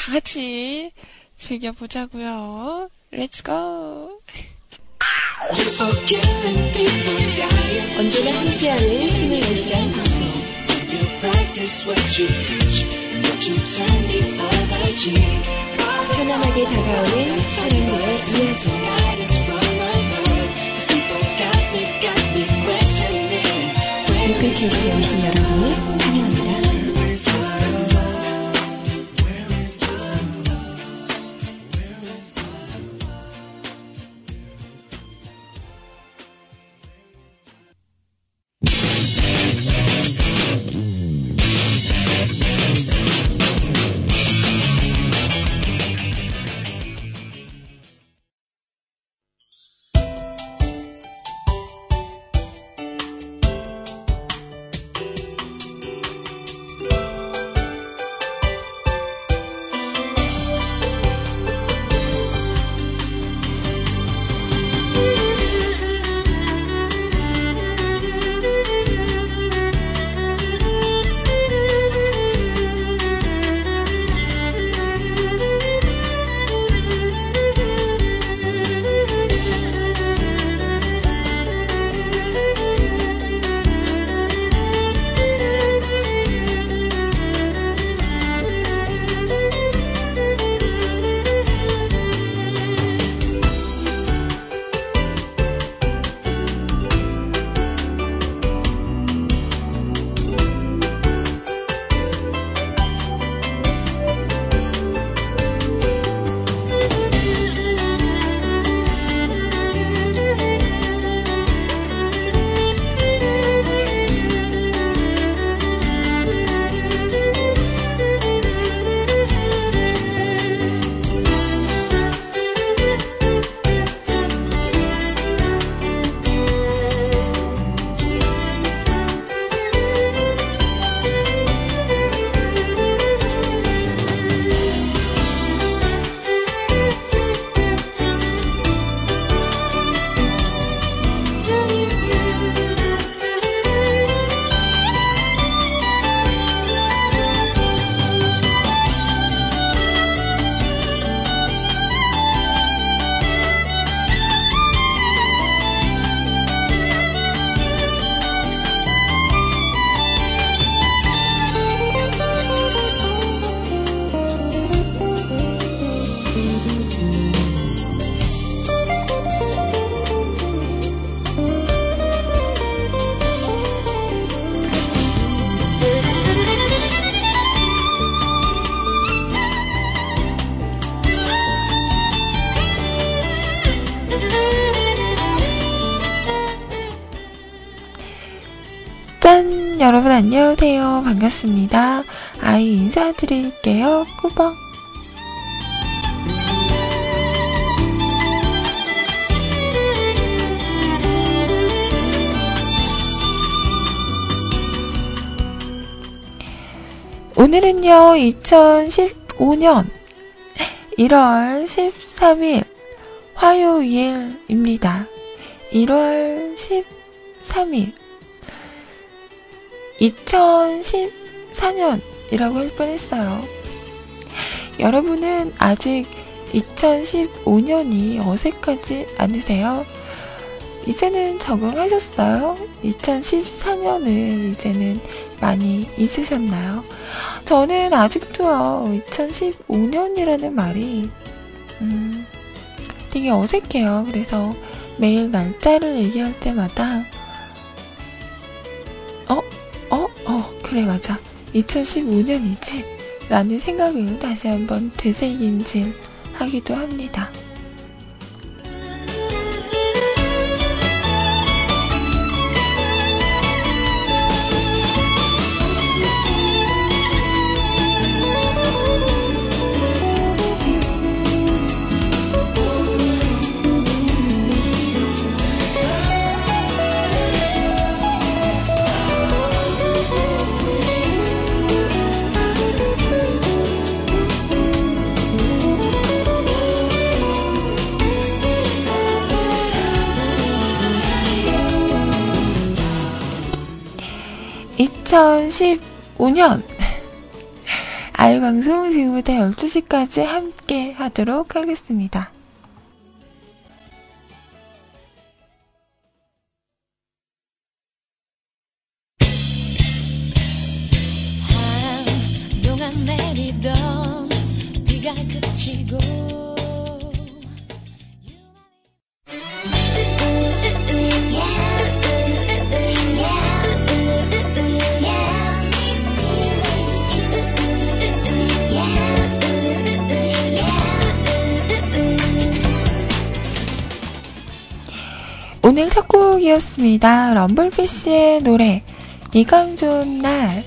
다 같이 즐겨보자고요. Let's go. 언제나 함께하는 24시간 방송 편안하게 다가오는 사람들의 이야기 뮤클캐스트에 오신 여러분을 환영합니다. 안녕하세요. 반갑습니다. 아이 인사드릴게요. 꾸벅. 오늘은요, 2015년 1월 13일 화요일입니다. 1월 13일 2014년이라고 할 뻔했어요. 여러분은 아직 2015년이 어색하지 않으세요? 이제는 적응하셨어요? 2014년을 이제는 많이 잊으셨나요? 저는 아직도요, 2015년이라는 말이, 음, 되게 어색해요. 그래서 매일 날짜를 얘기할 때마다, 그래, 맞아. 2015년이지? 라는 생각을 다시 한번 되새김질 하기도 합니다. (2015년) 아이 방송 지금부터 12시까지 함께 하도록 하겠습니다. 곡이었습니다. 럼블피쉬의 노래 이감 좋은 날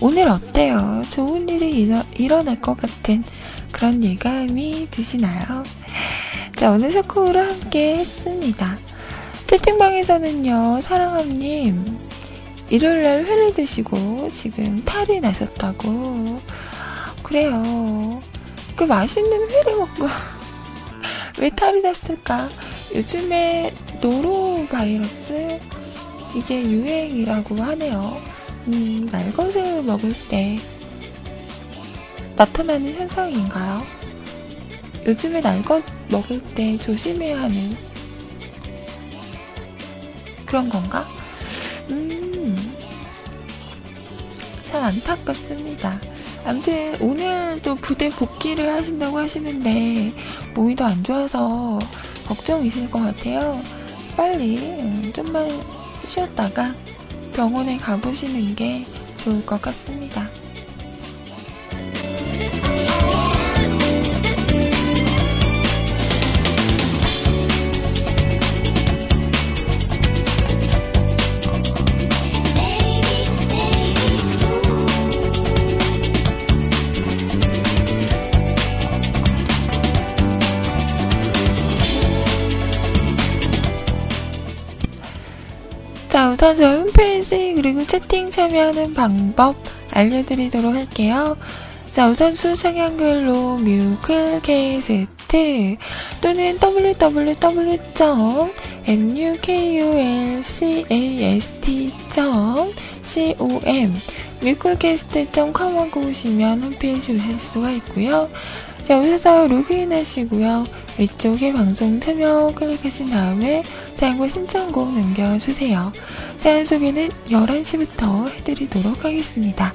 오늘 어때요? 좋은 일이 일어, 일어날 것 같은 그런 예감이 드시나요? 자 오늘 첫 곡으로 함께 했습니다. 채팅방에서는요 사랑함님 일요일날 회를 드시고 지금 탈이 나셨다고 그래요 그 맛있는 회를 먹고 왜 탈이 났을까 요즘에 노로 바이러스 이게 유행이라고 하네요. 음, 날것을 먹을 때 나타나는 현상인가요? 요즘에 날것 먹을 때 조심해야 하는 그런 건가? 음, 참 안타깝습니다. 아무튼 오늘 또 부대 복귀를 하신다고 하시는데 몸이 더 안 좋아서 걱정이실 것 같아요. 빨리 음, 좀만 쉬었다가 병원에 가보시는 게 좋을 것 같습니다. 저희 홈페이지 그리고 채팅 참여하는 방법 알려드리도록 할게요. 자, 우선 수상 한글로 뮤클캐스트 또는 www.mukulcast.com 뮤클캐스트.com 하고 오시면 홈페이지 오실 수가 있고요. 자, 오셔서 로그인 하시고요. 위쪽에 방송 참여 클릭하신 다음에 사연과 신청곡 남겨주세요. 사연 소개는 11시부터 해드리도록 하겠습니다.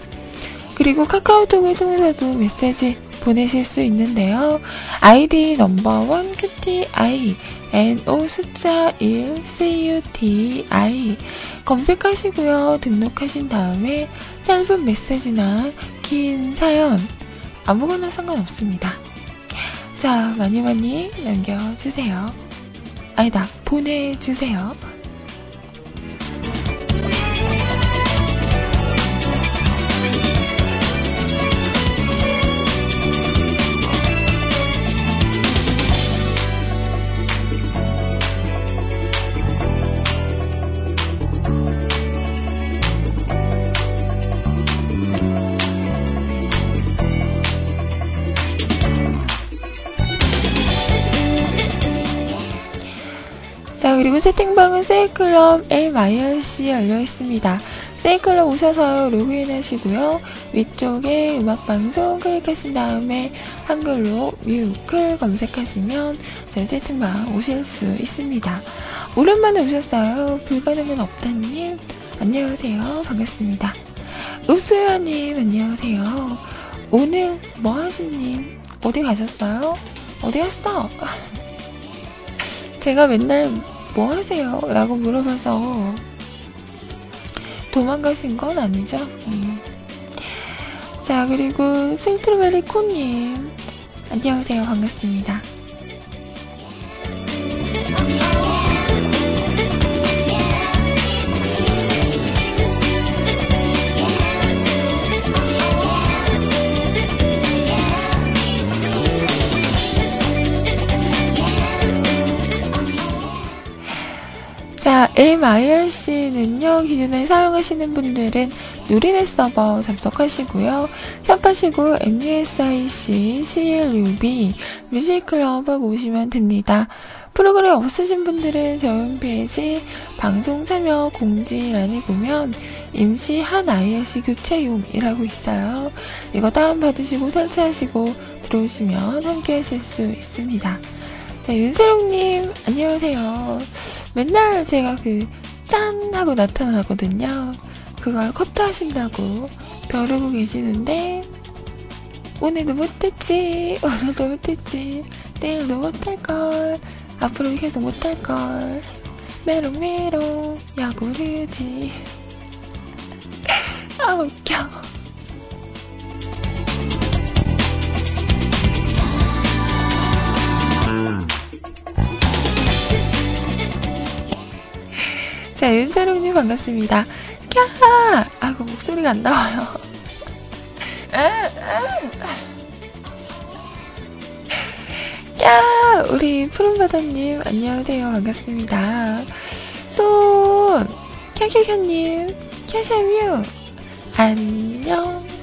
그리고 카카오톡을 통해서도 메시지 보내실 수 있는데요. 아이디 넘버원 QTI NO 숫자 1 CUTI 검색하시고요. 등록하신 다음에 짧은 메시지나 긴 사연 아무거나 상관없습니다. 자, 많이 많이 남겨주세요. 아니다, 보내주세요. 그리고 채팅방은 세이클럽 LYRC 열려 있습니다. 세이클럽 오셔서 로그인 하시고요. 위쪽에 음악방송 클릭하신 다음에 한글로 뮤클 검색하시면 저희 채팅방 오실 수 있습니다. 오랜만에 오셨어요. 불가능은 없다님. 안녕하세요. 반갑습니다. 읍수야님, 안녕하세요. 오늘 뭐 하시님? 어디 가셨어요? 어디 갔어? 제가 맨날 뭐 하세요? 라고 물어봐서 도망가신 건 아니죠? 음. 자, 그리고 실트로벨리 코님. 안녕하세요. 반갑습니다. MIRC는요, 기존에 사용하시는 분들은 누리넷 서버 접속하시고요. 샵하시고 MUSIC, CLUB, 뮤직클럽 하고 오시면 됩니다. 프로그램 없으신 분들은 저희 홈페이지 방송 참여 공지란에 보면 임시 한 ILC 교체용이라고 있어요. 이거 다운받으시고 설치하시고 들어오시면 함께 하실 수 있습니다. 자, 윤세롱님, 안녕하세요. 맨날 제가 그, 짠! 하고 나타나거든요. 그걸 컵도 하신다고 벼르고 계시는데, 오늘도 못했지, 오늘도 못했지, 내일도 못할걸, 앞으로 계속 못할걸, 메롱메롱, 야구르지. 아, 웃겨. 자, 윤사롱님 반갑습니다. 캬! 아이고, 목소리가 안 나와요. 야! 우리 푸른바다님, 안녕하세요. 반갑습니다. 손! 캬캬캬님, 캬샤뮤! 안녕!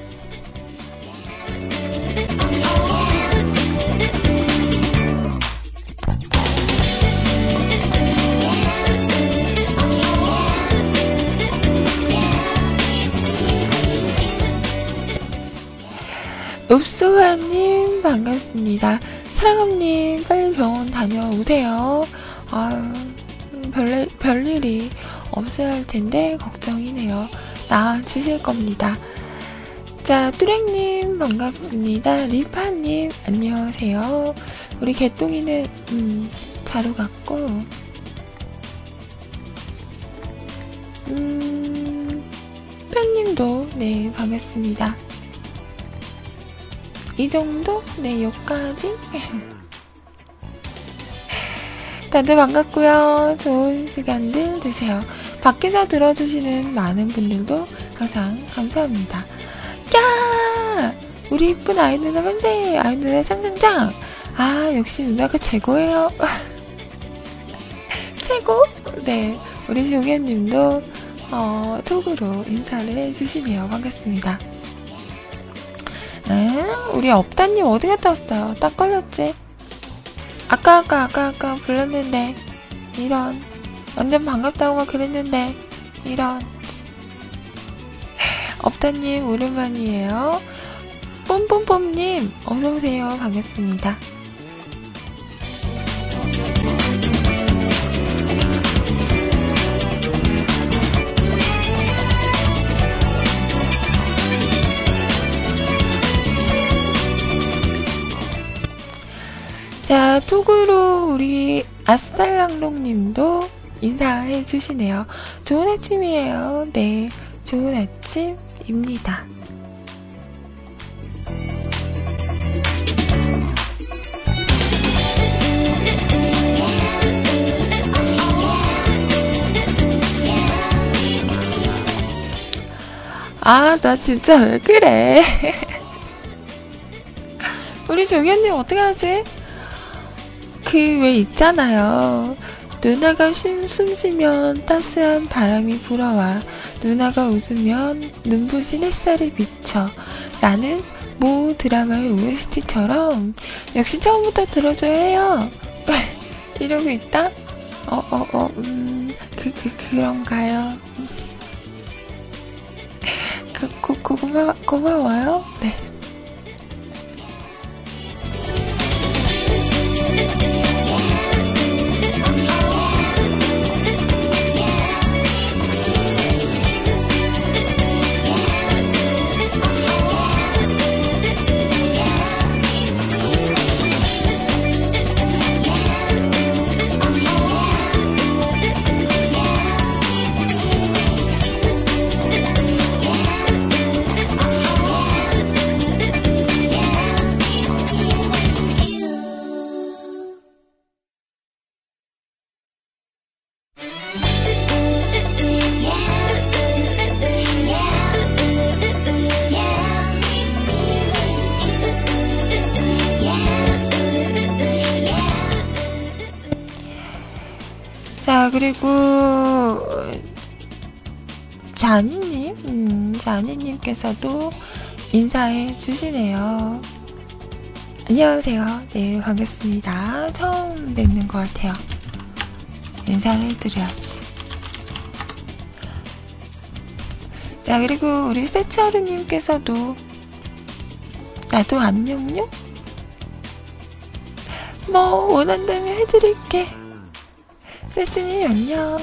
읍소아님 반갑습니다. 사랑함님 빨리 병원 다녀오세요. 아유 별 별일이 없어야 할 텐데 걱정이네요. 나아지실 겁니다. 자 뚜랭님 반갑습니다. 리파님 안녕하세요. 우리 개똥이는 음, 자루 같고 음 팬님도 네 반갑습니다. 이 정도? 네, 여기까지. 다들 반갑고요. 좋은 시간들 되세요. 밖에서 들어주시는 많은 분들도 항상 감사합니다. 야! 우리 이쁜 아이 누나 만세! 아이 누나 짱짱짱! 아, 역시 누나가 최고예요. 최고? 네, 우리 종현님도 어, 톡으로 인사를 해주시네요. 반갑습니다. 에? 우리 업다님 어디 갔다 왔어요? 딱 걸렸지? 아까 아까 아까 아까 불렀는데. 이런. 완전 반갑다고 막 그랬는데. 이런. 업다님 오랜만이에요. 뽐뽐뽐님 어서오세요. 반갑습니다 자, 톡으로 우리 아살랑롱님도 인사해 주시네요. 좋은 아침이에요. 네, 좋은 아침입니다. 아, 나 진짜 왜 그래? 우리 종현님 어떡하지? 그 왜 있잖아요. 누나가 숨, 숨 쉬면 따스한 바람이 불어와 누나가 웃으면 눈부신 햇살이 비쳐 라는 모 드라마의 OST처럼 역시 처음부터 들어줘야 해요. 이러고 있다? 어, 어, 어, 음, 그, 그, 그런가요? 그, 고, 고, 고마, 고마워요? 네. 자니님께서도 인사해 주시네요. 안녕하세요. 네, 반갑습니다. 처음 뵙는 것 같아요. 인사를 해드려야지. 자, 그리고 우리 세차루님께서도 나도 안녕요? 뭐, 원한다면 해드릴게. 세진이 안녕.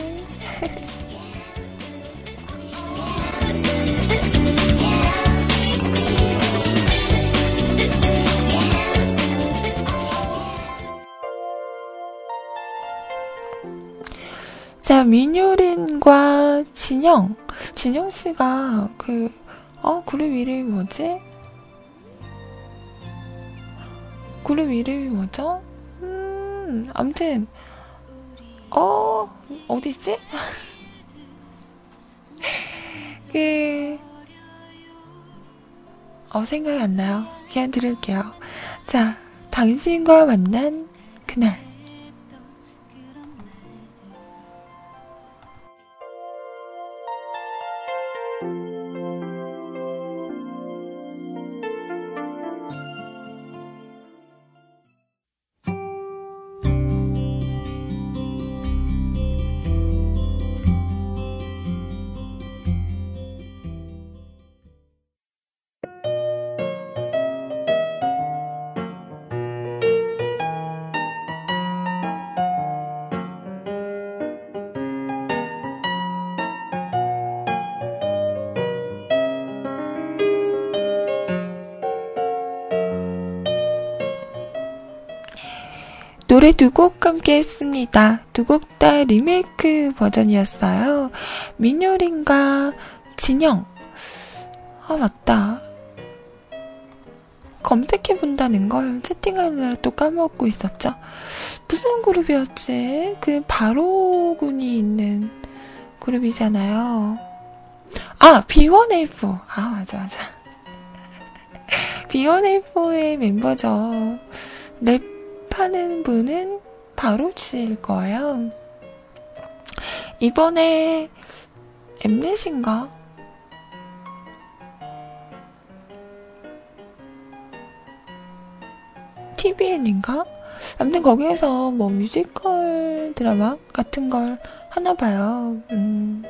자, 민효린과 진영. 진영 씨가 그, 어, 그룹 이름이 뭐지? 그룹 이름이 뭐죠? 음, 암튼, 어, 어디지? 그, 어, 생각이 안 나요. 그냥 들을게요. 자, 당신과 만난 그날. 노래 두 곡 함께 했습니다. 두 곡 다 리메이크 버전이었어요. 민효린과 진영. 아, 맞다. 검색해본다는 걸 채팅하느라 또 까먹고 있었죠. 무슨 그룹이었지? 그 바로군이 있는 그룹이잖아요. 아, B1A4. 아, 맞아, 맞아. B1A4의 멤버죠. 랩 하는 분은 바로 씨일 거예요. 이번에 엠넷인가? TVN인가? 아무튼 거기에서 뭐 뮤지컬 드라마 같은 걸 하나 봐요. 음,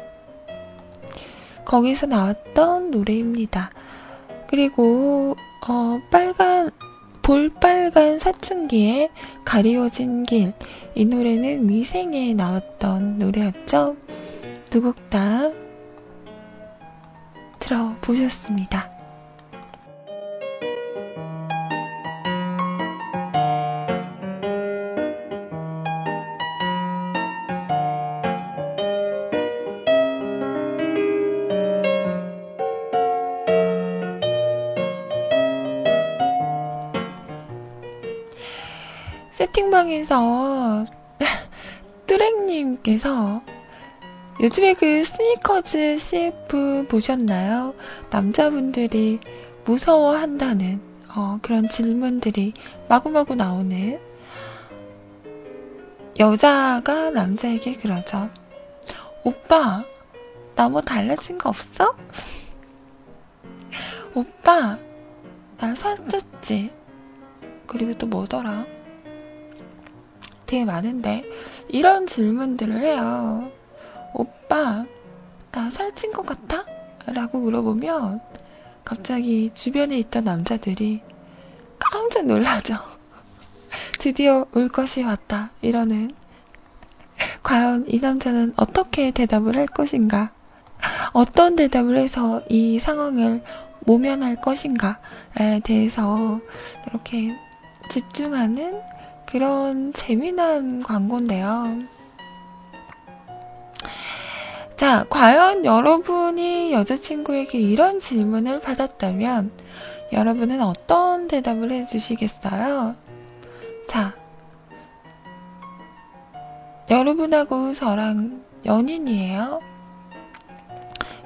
거기서 나왔던 노래입니다. 그리고 어, 빨간 볼빨간 사춘기에 가리워진 길. 이 노래는 미생에 나왔던 노래였죠. 두곡다 들어보셨습니다. 채팅방에서 뚜렉님께서 요즘에 그 스니커즈 CF 보셨나요? 남자분들이 무서워한다는 어, 그런 질문들이 마구마구 나오는 여자가 남자에게 그러죠. 오빠, 나 뭐 달라진 거 없어? 오빠, 날 살쪘지? 그리고 또 뭐더라? 되게 많은데 이런 질문들을 해요. 오빠, 나 살찐 것 같아? 라고 물어보면 갑자기 주변에 있던 남자들이 깜짝 놀라죠. 드디어 올 것이 왔다. 이러는. 과연 이 남자는 어떻게 대답을 할 것인가? 어떤 대답을 해서 이 상황을 모면할 것인가에 대해서 이렇게 집중하는 그런 재미난 광고인데요. 자, 과연 여러분이 여자친구에게 이런 질문을 받았다면 여러분은 어떤 대답을 해주시겠어요? 자, 여러분하고 저랑 연인이에요.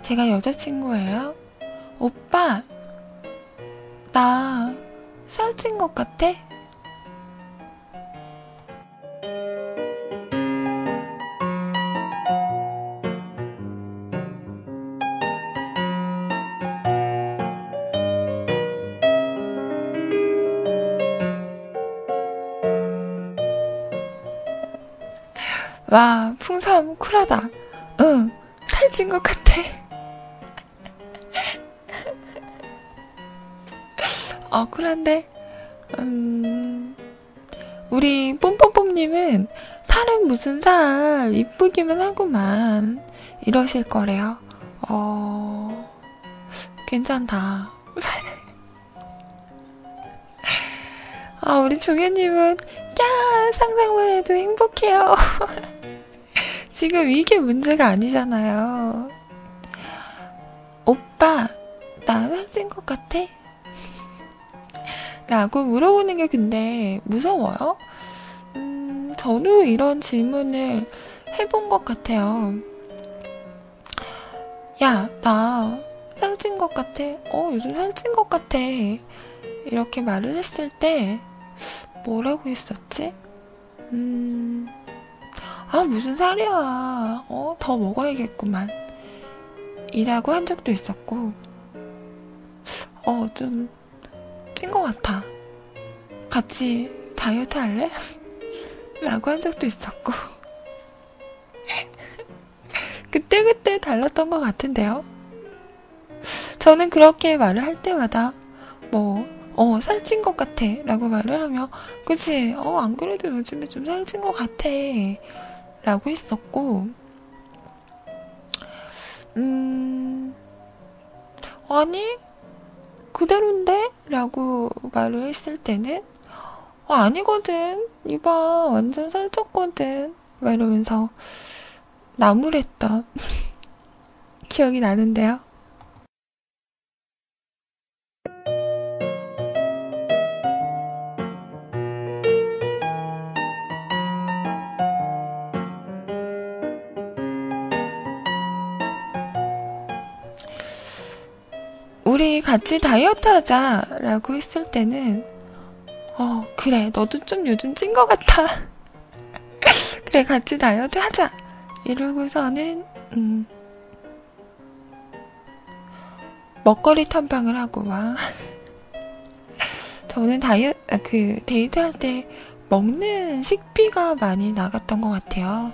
제가 여자친구예요. 오빠, 나 살찐 것 같아? 와, 풍삼, 쿨하다. 응, 탈진 것 같아. 어, 쿨한데, 음, 우리 뽐뽐뽐님은 살은 무슨 살, 이쁘기만 하고만 이러실 거래요. 어, 괜찮다. 아, 우리 조개님은 야, 상상만 해도 행복해요. 지금 이게 문제가 아니잖아요. 오빠, 나 살찐 것 같아? 라고 물어보는 게 근데 무서워요? 음, 저도 이런 질문을 해본 것 같아요. 야, 나 살찐 것 같아. 어, 요즘 살찐 것 같아. 이렇게 말을 했을 때, 뭐라고 했었지? 음, 아, 무슨 살이야. 어, 더 먹어야겠구만. 이라고 한 적도 있었고, 어, 좀, 찐 것 같아. 같이 다이어트 할래? 라고 한 적도 있었고. 그때그때 달랐던 것 같은데요. 저는 그렇게 말을 할 때마다, 뭐, 어, 살찐 것 같아. 라고 말을 하며, 그치, 어, 안 그래도 요즘에 좀 살찐 것 같아. 라고 했었고, 음, 아니, 그대로인데? 라고 말을 했을 때는, 어, 아니거든. 이봐, 완전 살쪘거든. 막 이러면서 나무랬던 기억이 나는데요. 우리 같이 다이어트 하자 라고 했을 때는 어 그래 너도 좀 요즘 찐 것 같아 그래 같이 다이어트 하자 이러고서는 음 먹거리 탐방을 하고 막 저는 다이어트 아, 그 데이트할 때 먹는 식비가 많이 나갔던 것 같아요.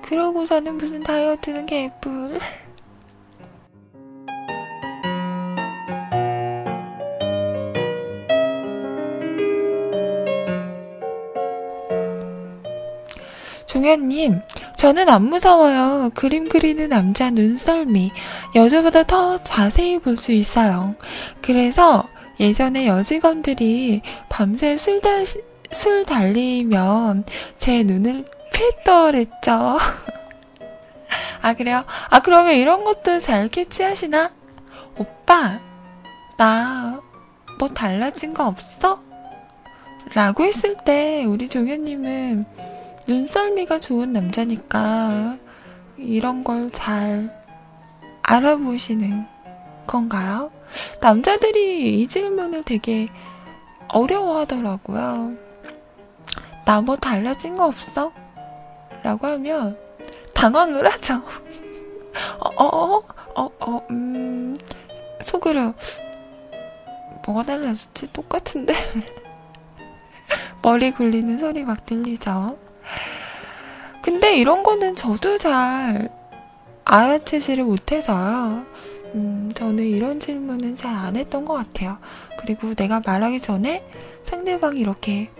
그러고서는 무슨 다이어트는 개뿔. 종현님, 저는 안 무서워요. 그림 그리는 남자 눈썰미. 여자보다 더 자세히 볼 수 있어요. 그래서 예전에 여직원들이 밤새 술, 다, 술 달리면 제 눈을 패더랬죠. 아, 그래요? 아, 그러면 이런 것도 잘 캐치하시나? 오빠, 나 뭐 달라진 거 없어? 라고 했을 때 우리 종현님은 눈썰미가 좋은 남자니까 이런 걸 잘 알아보시는 건가요? 남자들이 이 질문을 되게 어려워하더라고요. 나 뭐 달라진 거 없어? 라고 하면 당황을 하죠. 어, 어, 어, 어, 음, 속으로 뭐가 달라졌지? 똑같은데? 머리 굴리는 소리 막 들리죠? 근데 이런 거는 저도 잘 알아채지를 못해서요. 음, 저는 이런 질문은 잘 안 했던 것 같아요. 그리고 내가 말하기 전에 상대방이 이렇게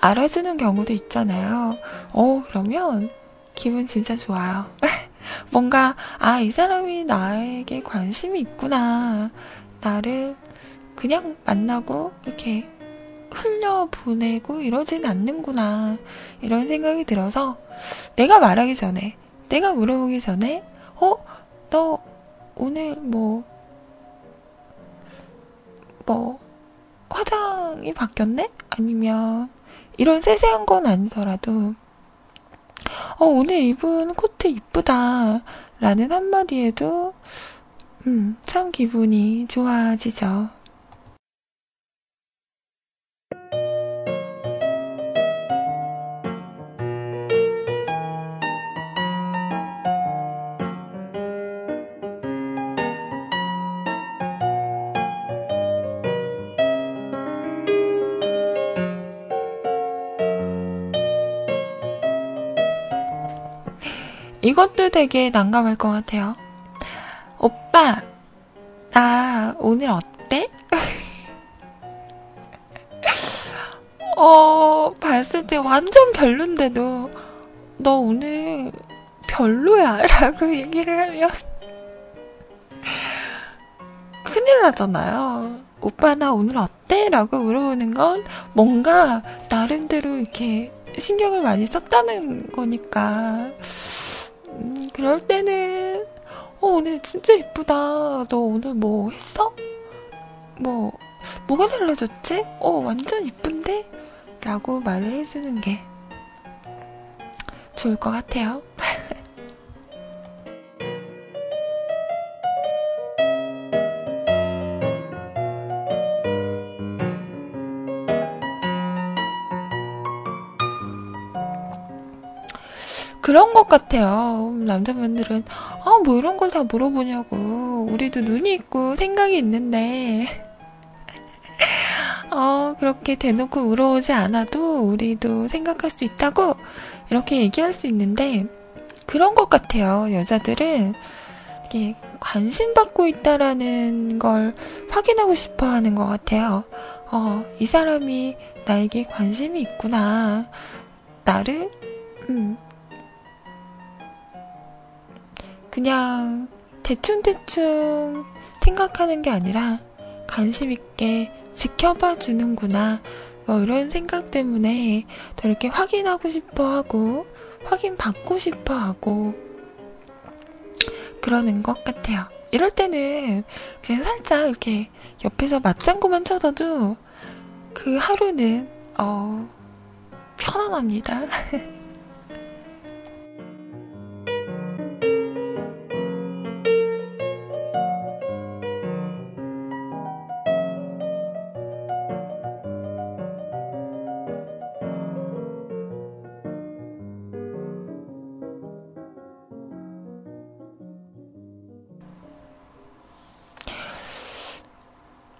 알아주는 경우도 있잖아요. 어, 그러면 기분 진짜 좋아요. 뭔가, 아, 이 사람이 나에게 관심이 있구나. 나를 그냥 만나고 이렇게 흘려보내고 이러진 않는구나. 이런 생각이 들어서 내가 말하기 전에, 내가 물어보기 전에, 어? 너 오늘 뭐, 뭐, 화장이 바뀌었네? 아니면 이런 세세한 건 아니더라도, 어, 오늘 입은 코트 이쁘다. 라는 한마디에도, 음, 참 기분이 좋아지죠. 이것도 되게 난감할 것 같아요. 오빠, 나 오늘 어때? 어, 봤을 때 완전 별론데도, 너 오늘 별로야. 라고 얘기를 하면, 큰일 나잖아요. 오빠 나 오늘 어때? 라고 물어보는 건 뭔가 나름대로 이렇게 신경을 많이 썼다는 거니까. 음, 그럴 때는, 어, 오늘 진짜 이쁘다. 너 오늘 뭐 했어? 뭐, 뭐가 달라졌지? 어, 완전 이쁜데? 라고 말을 해주는 게 좋을 것 같아요. 그런 것 같아요. 남자분들은, 아, 뭐 이런 걸 다 물어보냐고. 우리도 눈이 있고 생각이 있는데, 어, 그렇게 대놓고 물어오지 않아도 우리도 생각할 수 있다고 이렇게 얘기할 수 있는데, 그런 것 같아요. 여자들은, 이게 관심 받고 있다라는 걸 확인하고 싶어 하는 것 같아요. 어, 이 사람이 나에게 관심이 있구나. 나를, 음, 그냥 대충대충 생각하는 게 아니라 관심 있게 지켜봐 주는구나. 뭐 이런 생각 때문에 더 이렇게 확인하고 싶어 하고, 확인받고 싶어 하고, 그러는 것 같아요. 이럴 때는 그냥 살짝 이렇게 옆에서 맞장구만 쳐서도 그 하루는, 어, 편안합니다.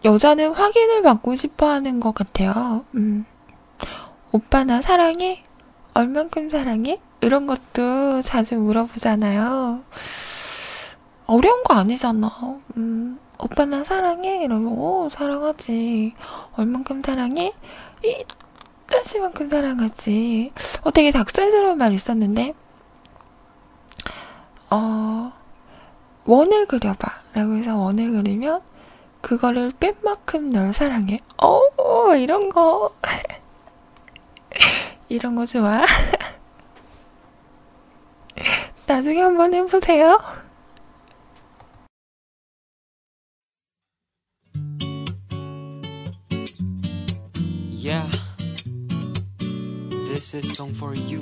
여자는 확인을 받고 싶어 하는 것 같아요. 음. 오빠 나 사랑해? 얼만큼 사랑해? 이런 것도 자주 물어보잖아요. 어려운 거 아니잖아. 음, 오빠 나 사랑해? 이러면, 오, 사랑하지. 얼만큼 사랑해? 이 따시만큼 사랑하지. 어, 되게 닭살스러운 말 있었는데, 어, 원을 그려봐. 라고 해서 원을 그리면, 그거를 뺀 만큼 널 사랑해. 어, 이런 거. 이런 거 좋아. 나중에 한번 해보세요. Yeah. This is song for you.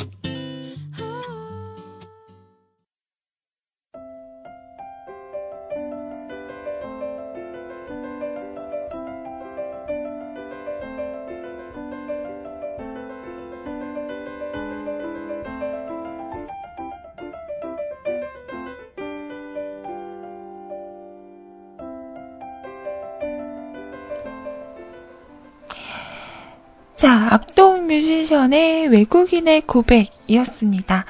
뮤지션의 외국인의 고백이었습니다.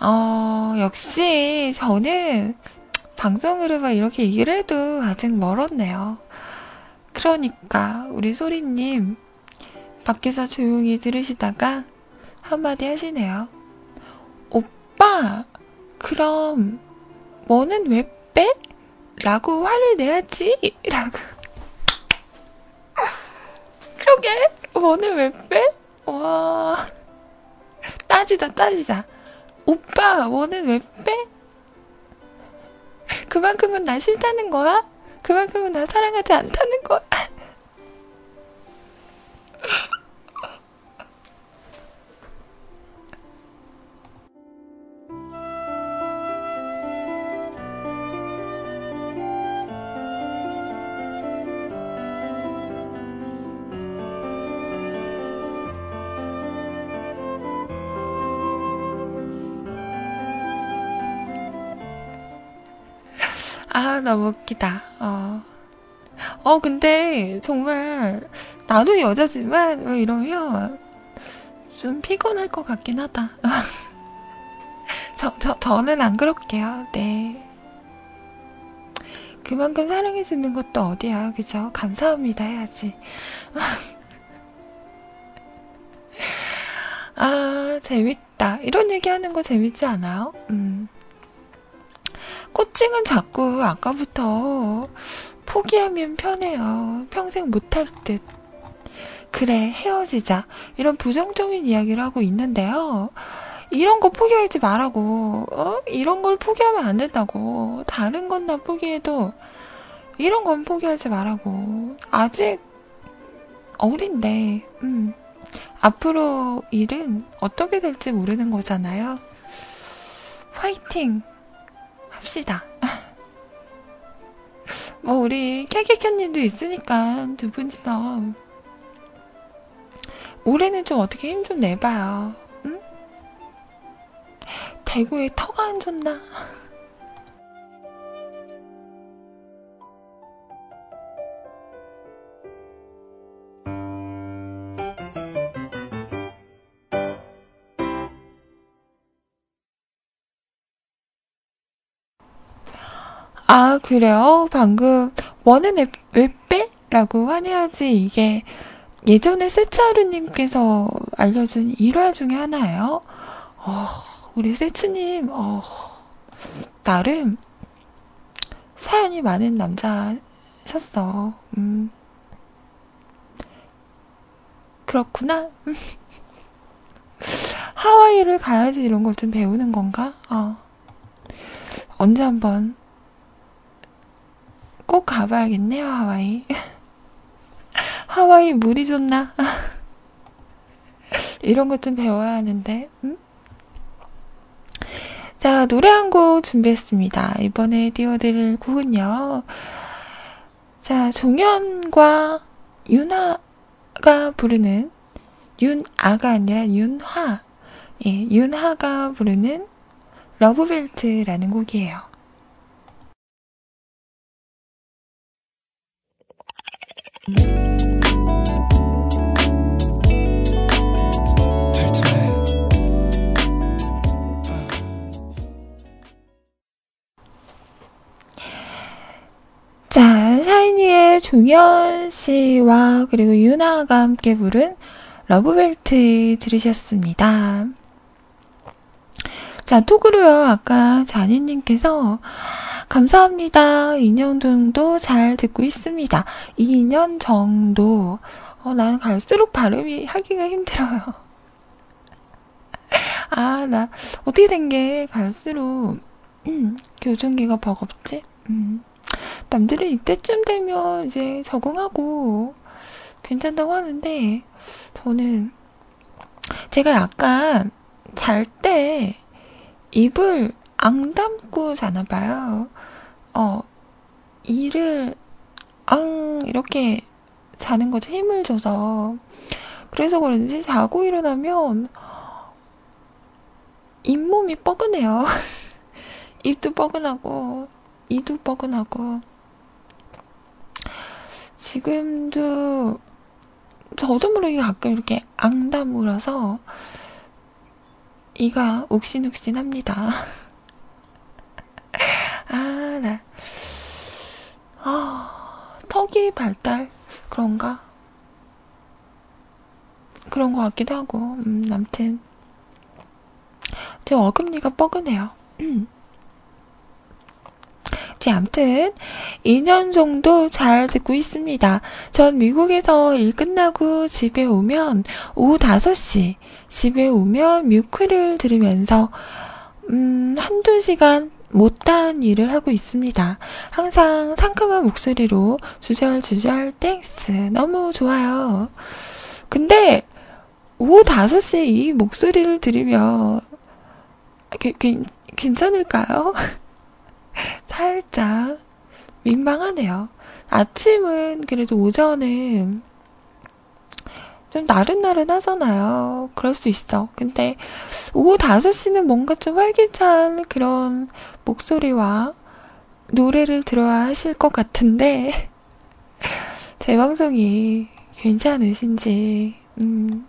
어, 역시 저는 방송으로 막 이렇게 얘기를 해도 아직 멀었네요. 그러니까 우리 소리님 밖에서 조용히 들으시다가 한마디 하시네요. 오빠, 그럼 뭐는 왜 빼? 라고 화를 내야지. 라고. 그러게. 원을 왜 빼? 와. 따지다, 따지자. 오빠, 원을 왜 빼? 그만큼은 나 싫다는 거야? 그만큼은 나 사랑하지 않다는 거야? 너무 웃기다. 어. 어, 근데 정말 나도 여자지만 왜 이러면 좀 피곤할 것 같긴 하다. 저, 저, 저는 안 그럴게요. 네. 그만큼 사랑해주는 것도 어디야, 그죠? 감사합니다 해야지. 아, 재밌다. 이런 얘기 하는 거 재밌지 않아요? 음. 코칭은 자꾸 아까부터 포기하면 편해요. 평생 못할 듯. 그래, 헤어지자. 이런 부정적인 이야기를 하고 있는데요. 이런 거 포기하지 말라고. 어? 이런 걸 포기하면 안 된다고. 다른 건 나 포기해도 이런 건 포기하지 말라고. 아직 어린데, 음. 앞으로 일은 어떻게 될지 모르는 거잖아요. 화이팅! 합시다. 뭐, 우리 캐캐캐님도 있으니까 두 분이서 올해는 좀 어떻게 힘 좀 내봐요. 응? 대구에 터가 안 좋나? 아, 그래요? 방금, 원은 왜, 왜 빼? 라고 화내야지 이게 예전에 세차루님께서 알려준 일화 중에 하나예요. 어, 우리 세츠님, 어, 나름 사연이 많은 남자셨어. 음. 그렇구나. 하와이를 가야지 이런 걸 좀 배우는 건가? 어. 언제 한번 꼭 가봐야겠네요, 하와이. 하와이 물이 좋나? 이런 것 좀 배워야 하는데, 음? 자, 노래 한 곡 준비했습니다. 이번에 띄워드릴 곡은요. 자, 종현과 윤하가 부르는, 윤아가 아니라 윤하. 예, 윤하가 부르는 러브벨트라는 곡이에요. 자, 샤이니의 종현 씨와 그리고 유나가 함께 부른 러브벨트 들으셨습니다. 자, 톡으로요, 아까 자니님께서 감사합니다. 2년 정도 잘 듣고 있습니다. 2년 정도. 어, 난 갈수록 발음이 하기가 힘들어요. 아, 나, 어떻게 된 게 갈수록, 음, 교정기가 버겁지? 음. 남들은 이때쯤 되면 이제 적응하고 괜찮다고 하는데, 저는, 제가 약간 잘 때 입을 앙 담고 자나 봐요. 어, 이를 앙 이렇게 자는 거죠. 힘을 줘서. 그래서 그런지 자고 일어나면 잇몸이 뻐근해요. 입도 뻐근하고 이도 뻐근하고 지금도 저도 모르게 가끔 이렇게 앙다물어서 이가 욱신욱신합니다. 아, 나. 아, 턱이 발달, 그런가? 그런 것 같기도 하고, 음, 남튼. 제 어금니가 뻐근해요. 제 암튼 2년 정도 잘 듣고 있습니다. 전 미국에서 일 끝나고 집에 오면 오후 5시 집에 오면 뮤크를 들으면서 음, 한두 시간 못다한 일을 하고 있습니다. 항상 상큼한 목소리로 주절주절 thanks 너무 좋아요. 근데 오후 5시에 이 목소리를 들으면 게, 게, 괜찮을까요? 살짝 민망하네요. 아침은 그래도 오전은 좀 나른나른하잖아요. 그럴 수 있어. 근데 오후 5시는 뭔가 좀 활기찬 그런 목소리와 노래를 들어야 하실 것 같은데 제 방송이 괜찮으신지 음,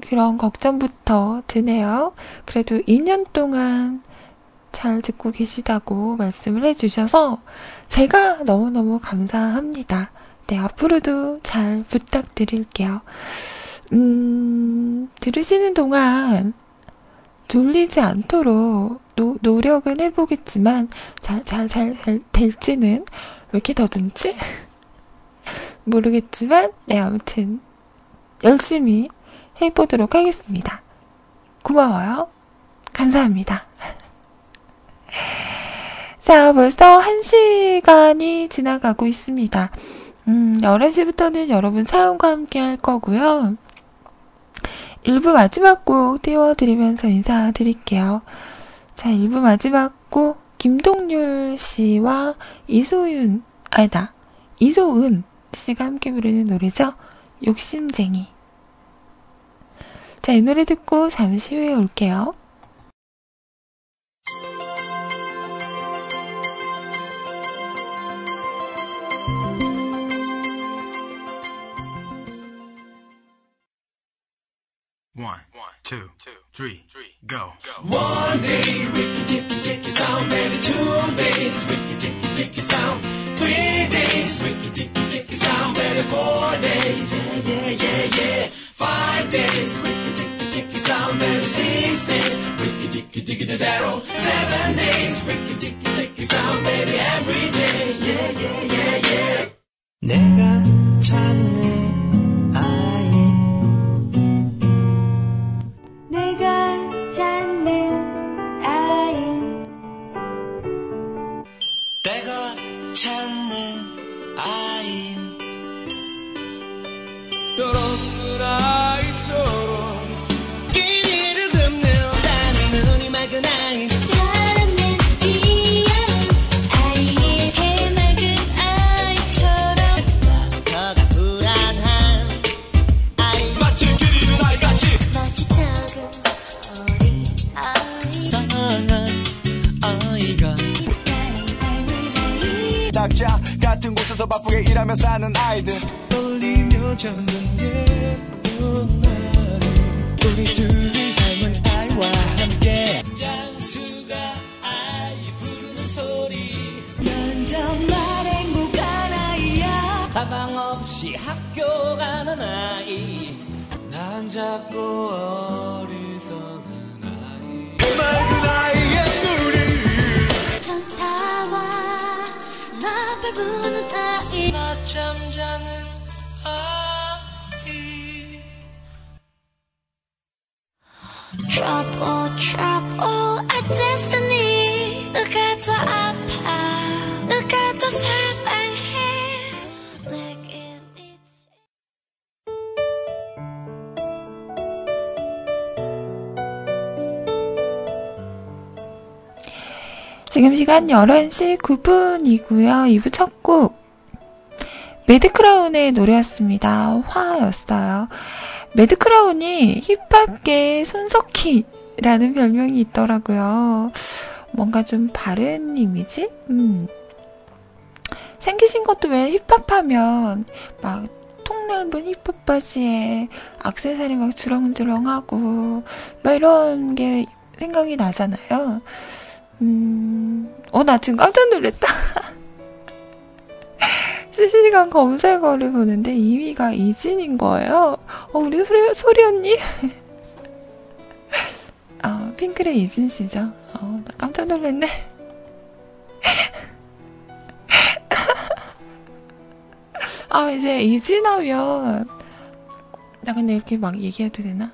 그런 걱정부터 드네요. 그래도 2년 동안 잘 듣고 계시다고 말씀을 해주셔서 제가 너무너무 감사합니다. 네, 앞으로도 잘 부탁드릴게요. 음, 들으시는 동안 졸리지 않도록 노, 노력은 해보겠지만 잘, 잘, 잘, 잘 될지는 왜 이렇게 더듬지? 모르겠지만, 네, 아무튼 열심히 해보도록 하겠습니다. 고마워요. 감사합니다. 자, 벌써 한 시간이 지나가고 있습니다. 음, 11시부터는 여러분 사연과 함께 할 거고요. 1부 마지막 곡 띄워드리면서 인사드릴게요. 자, 1부 마지막 곡, 김동률 씨와 이소윤, 아니다, 이소은 씨가 함께 부르는 노래죠. 욕심쟁이. 자, 이 노래 듣고 잠시 후에 올게요. One, two, three, go. One day, Ricky Ticky Ticky Sound, baby. Two days, Ricky Ticky Ticky Sound. Three days, Ricky Ticky Ticky Sound, baby. Four days, yeah, yeah, yeah, yeah. Five days, Ricky Ticky Ticky Sound, baby. Six days, Ricky Ticky Ticky to zero. Seven days, Ricky Ticky Ticky Sound, baby. Every day, yeah, yeah, yeah, yeah. 내가 찾는 일하며 사는 아이들. 떨리며 젖는 예쁜 아이. 우리 둘을 닮은 아이와 함께 장수가 아이 부르는 소리. 넌 정말 행복한 아이야. 가방 없이 학교 가는 아이. 난 작고 어리석은 아이. 해맑은 아이의 눈이 천사와 나팔 부는 아이 낮잠 자는 아이 Trouble, trouble, our destiny 누가 더 아파 지금 시간 11시 9분이고요. 2부 첫 곡. 매드크라운의 노래였습니다. 화였어요. 매드크라운이 힙합계의 손석희라는 별명이 있더라고요. 뭔가 좀 바른 이미지? 음. 생기신 것도 왜 힙합하면 막 통넓은 힙합 바지에 악세사리 막 주렁주렁하고 막 이런 게 생각이 나잖아요. 음, 어, 나 지금 깜짝 놀랐다. 실시간 검색어를 보는데 2위가 이진인 거예요. 어, 우리 소리, 소리 언니? 아, 핑클의 이진 씨죠. 어, 나 깜짝 놀랐네. 아, 이제 이진하면, 나 근데 이렇게 막 얘기해도 되나?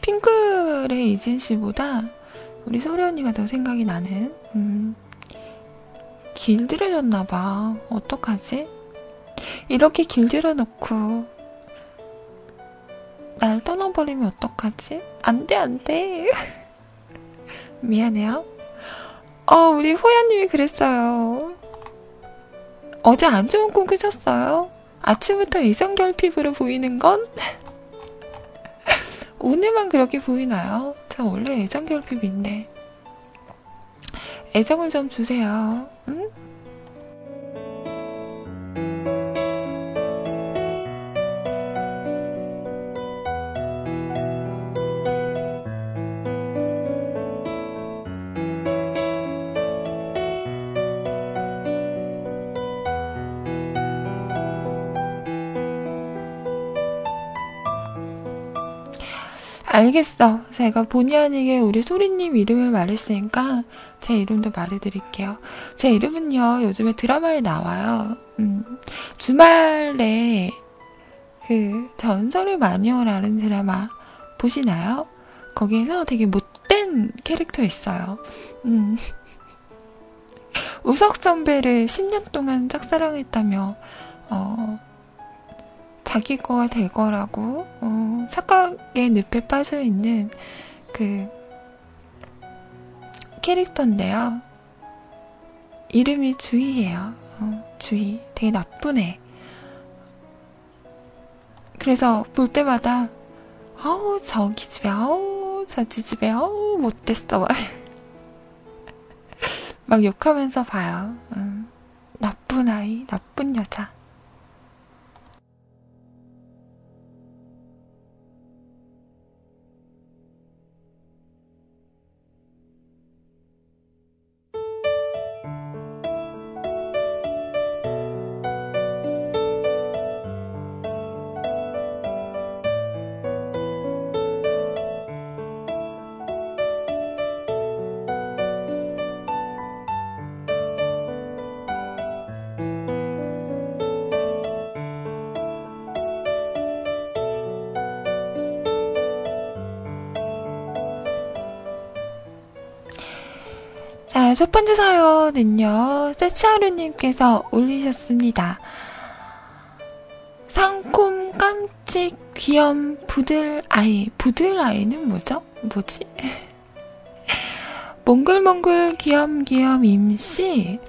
핑클의 이진 씨보다 우리 소리 언니가 더 생각이 나는, 음, 길들여졌나봐. 어떡하지? 이렇게 길들여 놓고, 날 떠나버리면 어떡하지? 안 돼, 안 돼. 미안해요. 어, 우리 호야님이 그랬어요. 어제 안 좋은 꿈 꾸셨어요? 아침부터 애정결핍으로 보이는 건? 오늘만 그렇게 보이나요? 저 원래 애정 결핍인데. 애정을 좀 주세요. 응? 알겠어. 제가 본의 아니게 우리 소리님 이름을 말했으니까 제 이름도 말해드릴게요. 제 이름은요, 요즘에 드라마에 나와요. 음, 주말에 그 전설의 마녀라는 드라마 보시나요? 거기에서 되게 못된 캐릭터 있어요. 음. 우석 선배를 10년 동안 짝사랑했다며, 어, 자기 거가 될 거라고, 어, 착각의 늪에 빠져 있는 그 캐릭터인데요. 이름이 주희예요. 어, 주희. 되게 애. 그래서 볼 때마다 아우 저기 집에 아우 저지 집에 아우 못됐어 막, 막 욕하면서 봐요. 음, 나쁜 아이, 나쁜 여자. 첫 번째 사연은요, 세치하루님께서 올리셨습니다. 상콤 깜찍 귀염 부들 아이. 부들 아이는 뭐죠? 뭐지? 몽글몽글 귀염귀염 임씨.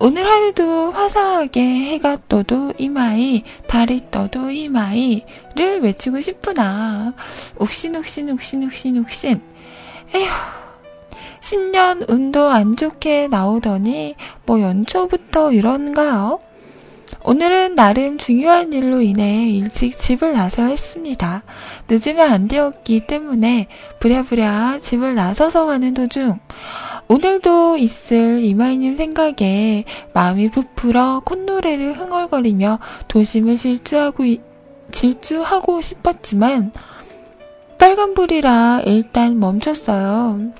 오늘 하루도 화사하게 해가 떠도 이마이, 달이 떠도 이마이를 외치고 싶으나, 욱신욱신 욱신 욱신 욱신. 에휴, 신년 운도 안 좋게 나오더니 뭐 연초부터 이런가요? 오늘은 나름 중요한 일로 인해 일찍 집을 나서야 했습니다. 늦으면 안 되었기 때문에 부랴부랴 집을 나서서 가는 도중 오늘도 있을 이마이님 생각에 마음이 부풀어 콧노래를 흥얼거리며 도심을 질주하고 이- 질주하고 싶었지만 빨간불이라 일단 멈췄어요.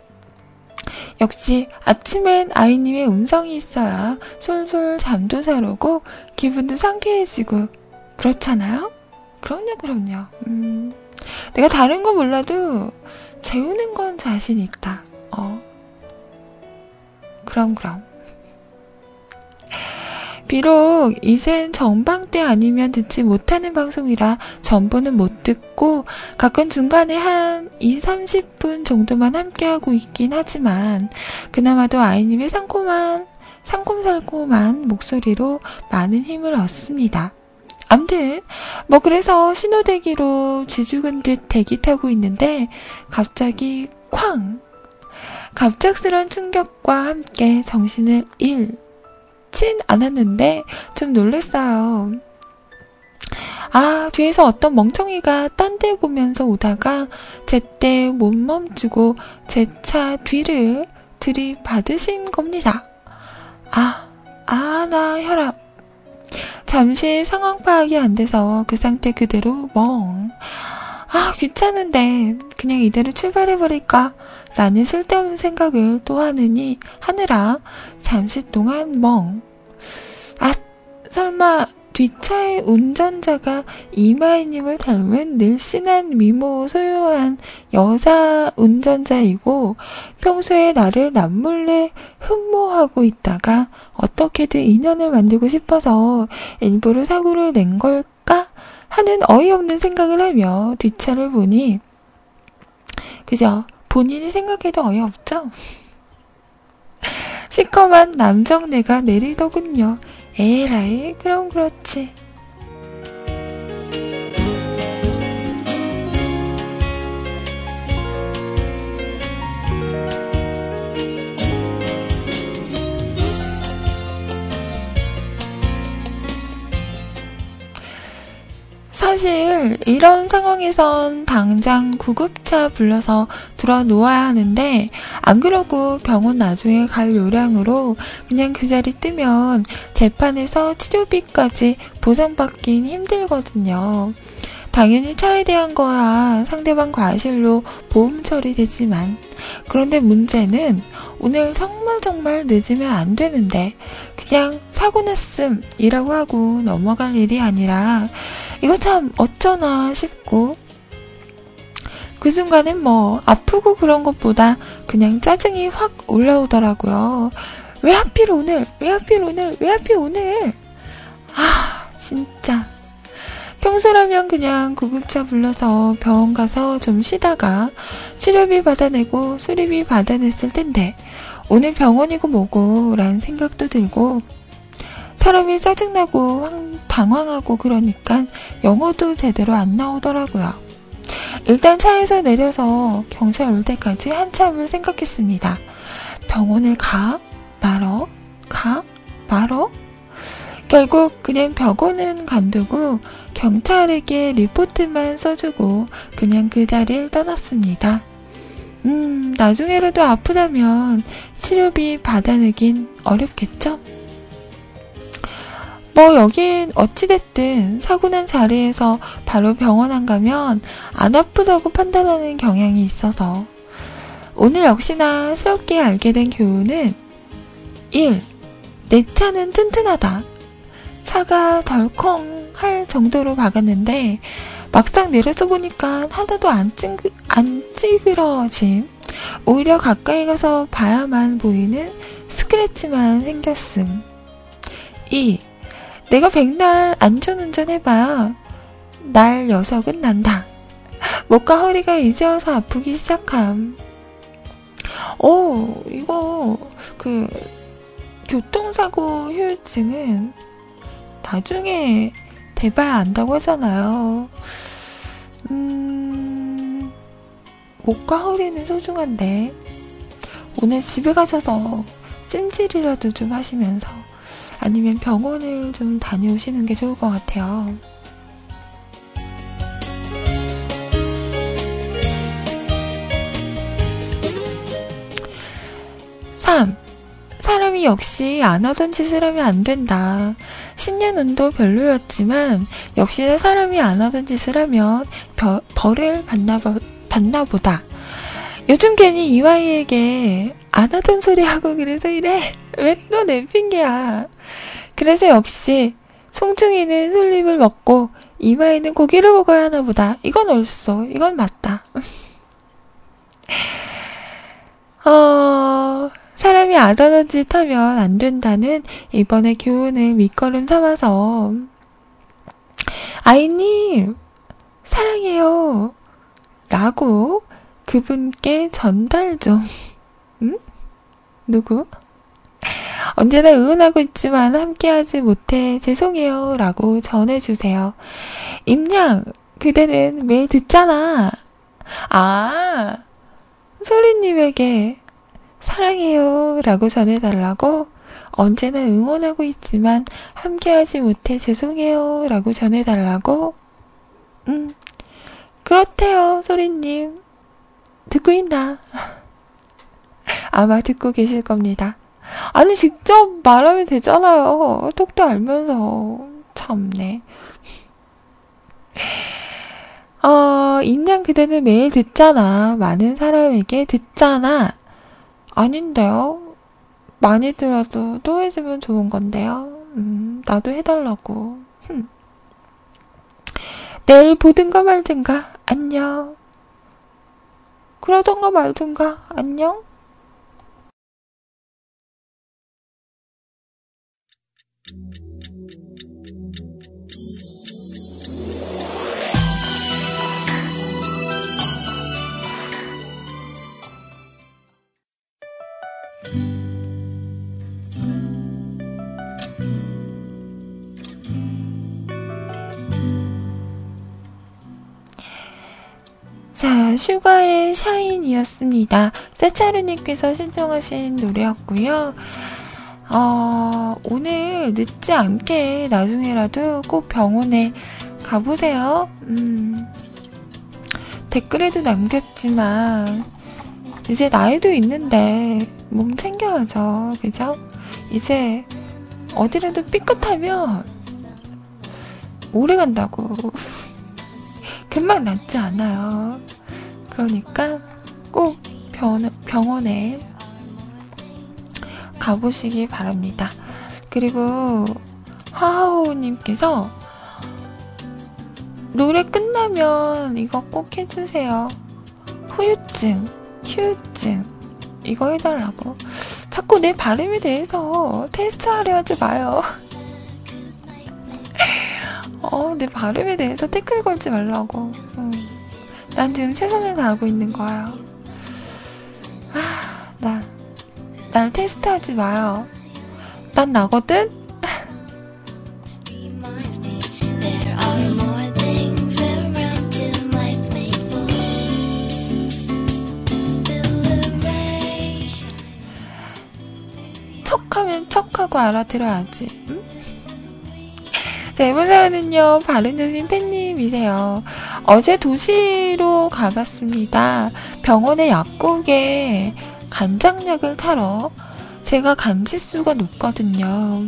역시 아침엔 아이님의 음성이 있어야 솔솔 잠도 잘 오고 기분도 상쾌해지고 그렇잖아요? 그럼요, 그럼요. 음, 내가 다른 거 몰라도 재우는 건 자신 있다. 어. 그럼, 그럼. 비록 이젠 정방 때 아니면 듣지 못하는 방송이라 전부는 못 듣고 가끔 중간에 한 2, 30분 정도만 함께하고 있긴 하지만 그나마도 아이님의 상콤한, 상콤살콤한 목소리로 많은 힘을 얻습니다. 암튼 뭐 그래서 신호대기로 쥐죽은 듯 대기 타고 있는데 갑자기 쾅! 갑작스런 충격과 함께 정신을 잃진 않았는데 좀 놀랬어요. 아, 뒤에서 어떤 멍청이가 딴 데 보면서 오다가 제때 못 멈추고 제 차 뒤를 들이받으신 겁니다. 아, 아, 나 혈압. 잠시 상황 파악이 안 돼서 그 상태 그대로 멍. 아, 귀찮은데 그냥 이대로 출발해버릴까? 라는 쓸데없는 생각을 또 하느니, 하느라 잠시 동안 멍. 아, 설마 뒷차의 운전자가 이마희님을 닮은 늘씬한 미모 소유한 여자 운전자이고 평소에 나를 남몰래 흠모하고 있다가 어떻게든 인연을 만들고 싶어서 일부러 사고를 낸 걸까 하는 어이없는 생각을 하며 뒷차를 보니 그저 본인이 생각해도 어이없죠? 시커먼 남정네가 내리더군요. 에라이, 그럼 그렇지. 사실 이런 상황에선 당장 구급차 불러서 들어 놓아야 하는데 안 그러고 병원 나중에 갈 요량으로 그냥 그 자리 뜨면 재판에서 치료비까지 보상받긴 힘들거든요. 당연히 차에 대한 거야 상대방 과실로 보험 처리되지만 그런데 문제는 오늘 정말 정말 늦으면 안 되는데 그냥 사고 났음이라고 하고 넘어갈 일이 아니라 이거 참 어쩌나 싶고 그 순간엔 뭐 아프고 그런 것보다 그냥 짜증이 확 올라오더라고요. 왜 하필 오늘? 왜 하필 오늘? 왜 하필 오늘? 아, 진짜. 평소라면 그냥 구급차 불러서 병원 가서 좀 쉬다가 치료비 받아내고 수리비 받아냈을 텐데 오늘 병원이고 뭐고 라는 생각도 들고 사람이 짜증나고 황, 당황하고 그러니까 영어도 제대로 안 나오더라고요. 일단 차에서 내려서 경찰 올 때까지 한참을 생각했습니다. 병원을 가? 말어? 가? 말어? 결국 그냥 병원은 간두고 경찰에게 리포트만 써주고 그냥 그 자리를 떠났습니다. 음, 나중에라도 아프다면 치료비 받아내긴 어렵겠죠? 뭐, 여긴 어찌됐든 사고 난 자리에서 바로 병원 안 가면 안 아프다고 판단하는 경향이 있어서 오늘 역시나 스럽게 알게 된 교훈은 1. 내 차는 튼튼하다. 차가 덜컹 할 정도로 박았는데 막상 내려서 보니까 하나도 안, 찡그, 안 찌그러짐. 오히려 가까이 가서 봐야만 보이는 스크래치만 생겼음. 2. 내가 백날 안전운전 해봐야 날 녀석은 난다. 목과 허리가 이제 와서 아프기 시작함. 오, 이거, 그, 교통사고 후유증은 나중에 돼봐야 안다고 하잖아요. 음, 목과 허리는 소중한데, 오늘 집에 가셔서 찜질이라도 좀 하시면서, 아니면 병원을 좀 다녀오시는 게 좋을 것 같아요. 3. 사람이 역시 안 하던 짓을 하면 안 된다. 신년운도 별로였지만 역시나 사람이 안 하던 짓을 하면 벼, 벌을 받나, 받나 보다. 요즘 괜히 이와이에게 안 하던 소리 하고 그래서 이래. 왜 또 내 핑계야. 그래서 역시 송충이는 솔잎을 먹고 이마이는 고기를 먹어야 하나 보다. 이건 옳소. 이건 맞다. 어, 사람이 아다는 짓 하면 안 된다는 이번에 교훈을 밑거름 삼아서 아이님 사랑해요 라고 그분께 전달 좀 응? 누구? 언제나 응원하고 있지만 함께하지 못해 죄송해요 라고 전해주세요. 임양 그대는 매일 듣잖아. 아 소리님에게 사랑해요 라고 전해달라고 언제나 응원하고 있지만 함께하지 못해 죄송해요 라고 전해달라고. 음 그렇대요 소리님. 듣고 있나? 아마 듣고 계실 겁니다. 아니 직접 말하면 되잖아요. 톡도 알면서. 참네. 어, 임양 그대는 매일 듣잖아. 많은 사람에게 듣잖아. 아닌데요? 많이 들어도 또 해주면 좋은 건데요. 음, 나도 해달라고. 흠. 내일 보든가 말든가. 안녕. 그러던가 말든가. 안녕. 자, 슈가의 샤인이었습니다. 세차르님께서 신청하신 노래였고요. 어, 오늘 늦지 않게 나중에라도 꼭 병원에 가보세요. 음, 댓글에도 남겼지만, 이제 나이도 있는데, 몸 챙겨야죠. 그죠? 이제, 어디라도 삐끗하면, 오래 간다고. 금방 낫지 않아요. 그러니까 꼭 병, 병원에 가보시기 바랍니다. 그리고 하하오님께서 노래 끝나면 이거 꼭 해주세요. 후유증, 휴유증 이거 해달라고. 자꾸 내 발음에 대해서 테스트하려 하지 마요. 어, 내 발음에 대해서 태클 걸지 말라고. 응. 난 지금 최선을 다하고 있는 거야. 아, 나, 날 테스트하지 마요. 난 나거든? 척하면 척하고 알아들어야지. 응? 자, 이번 사연은요, 바른조심 팬님이세요. 어제 도시로 가봤습니다. 병원의 약국에 간장약을 타러 제가 간지수가 높거든요.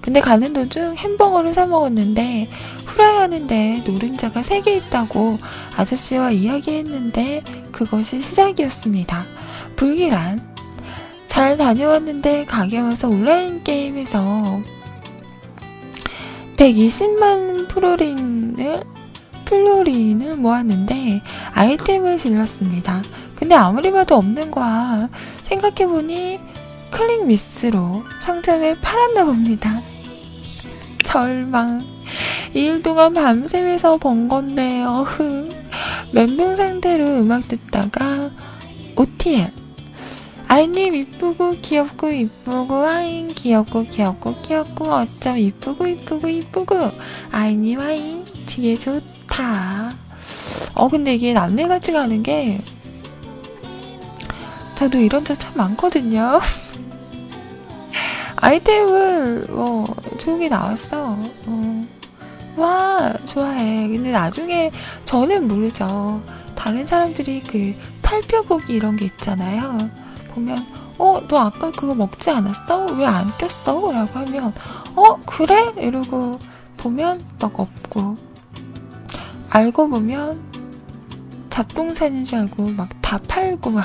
근데 가는 도중 햄버거를 사 먹었는데 후라이 하는데 노른자가 3개 있다고 아저씨와 이야기했는데 그것이 시작이었습니다. 불길한 잘 다녀왔는데 가게 와서 온라인 게임에서 120만 프로린을 플로린을 모았는데 아이템을 질렀습니다. 근데 아무리 봐도 없는 거야. 생각해보니 클릭 미스로 상점을 팔았나 봅니다. 절망. 2일 동안 밤새면서 번 건데요. 멘붕 상태로 음악 듣다가 OTL 아이님 이쁘고 귀엽고 이쁘고 아잉 귀엽고 귀엽고 귀엽고 어쩜 이쁘고 이쁘고 이쁘고. 아이님 아잉 되게 좋다. 어 근데 이게 남들 같지가 않은 게 저도 이런 적 참 많거든요. 아이템을 뭐 좋은 게 나왔어. 어. 와 좋아해. 근데 나중에 저는 모르죠. 다른 사람들이 그 탈펴보기 이런 게 있잖아요 보면 어 너 아까 그거 먹지 않았어? 왜 안 꼈어? 라고 하면 어 그래? 이러고 보면 막 없고 알고 보면 잡동사nin 줄 알고 막 다 팔고 막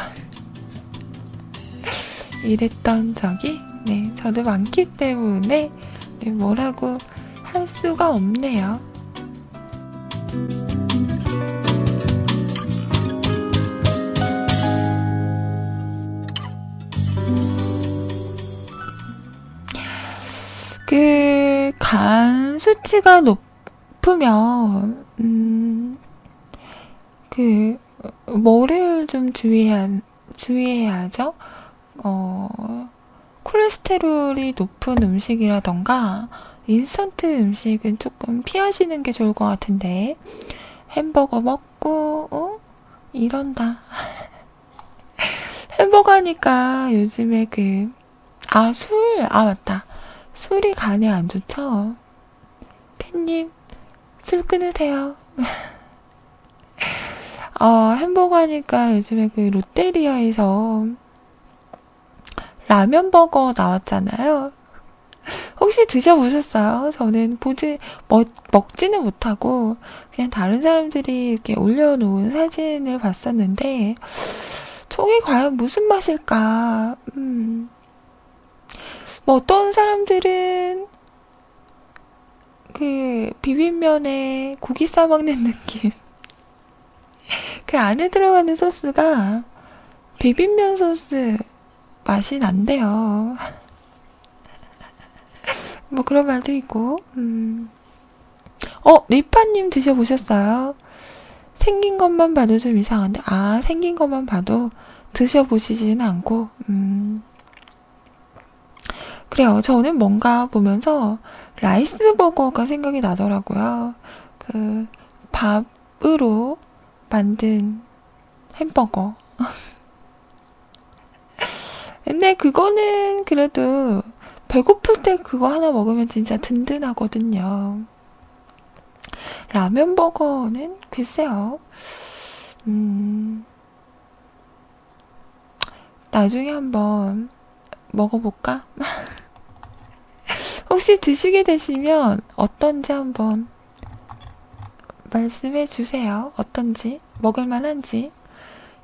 이랬던 적이 네 저도 많기 때문에 네, 뭐라고 할 수가 없네요. 그, 간 수치가 높으면, 음, 그, 뭐를 좀 주의해야, 주의해야죠? 어, 콜레스테롤이 높은 음식이라던가, 인스턴트 음식은 조금 피하시는 게 좋을 것 같은데, 햄버거 먹고, 어? 이런다. 햄버거 하니까 요즘에 그, 아, 술, 아, 맞다. 술이 간에 안 좋죠? 팬님, 술 끊으세요. 어, 햄버거 하니까 요즘에 그 롯데리아에서 라면 버거 나왔잖아요. 혹시 드셔보셨어요? 저는 보지, 먹, 먹지는 못하고, 그냥 다른 사람들이 이렇게 올려놓은 사진을 봤었는데, 저게 과연 무슨 맛일까? 음. 뭐 어떤 사람들은 그 비빔면에 고기 싸먹는 느낌. 그 안에 들어가는 소스가 비빔면 소스 맛이 난대요. 뭐 그런 말도 있고, 음. 어, 리파님 드셔보셨어요? 생긴 것만 봐도 좀 이상한데, 아, 생긴 것만 봐도 드셔보시지는 않고, 음. 그래요. 저는 뭔가 보면서 라이스 버거가 생각이 나더라고요. 그, 밥으로 만든 햄버거. 근데 그거는 그래도 배고플 때 그거 하나 먹으면 진짜 든든하거든요. 라면 버거는 글쎄요. 음, 나중에 한번 먹어볼까? 혹시 드시게 되시면 어떤지 한번 말씀해 주세요. 어떤지, 먹을 만 한지,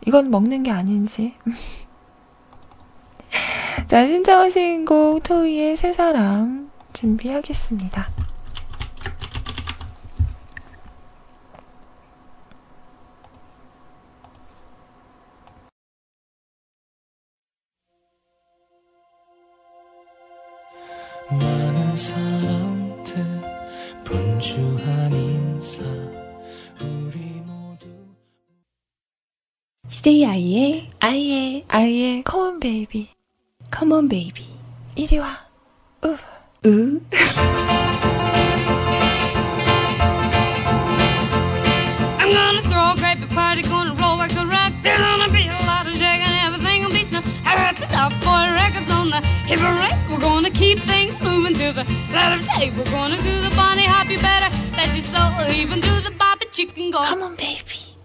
이건 먹는 게 아닌지. 자, 신청하신 곡 토이의 새 사람 준비하겠습니다. 많은 사람들 분주한 인사 우리 모두 CJ 아이의 아이의, 아이의 컴온 베이비. Come on baby. 이리 와. 으. 으. to the let of day. We're gonna do the bunny hop, you better bet your soul. Even do the bobby chicken go. 컴온 베이비.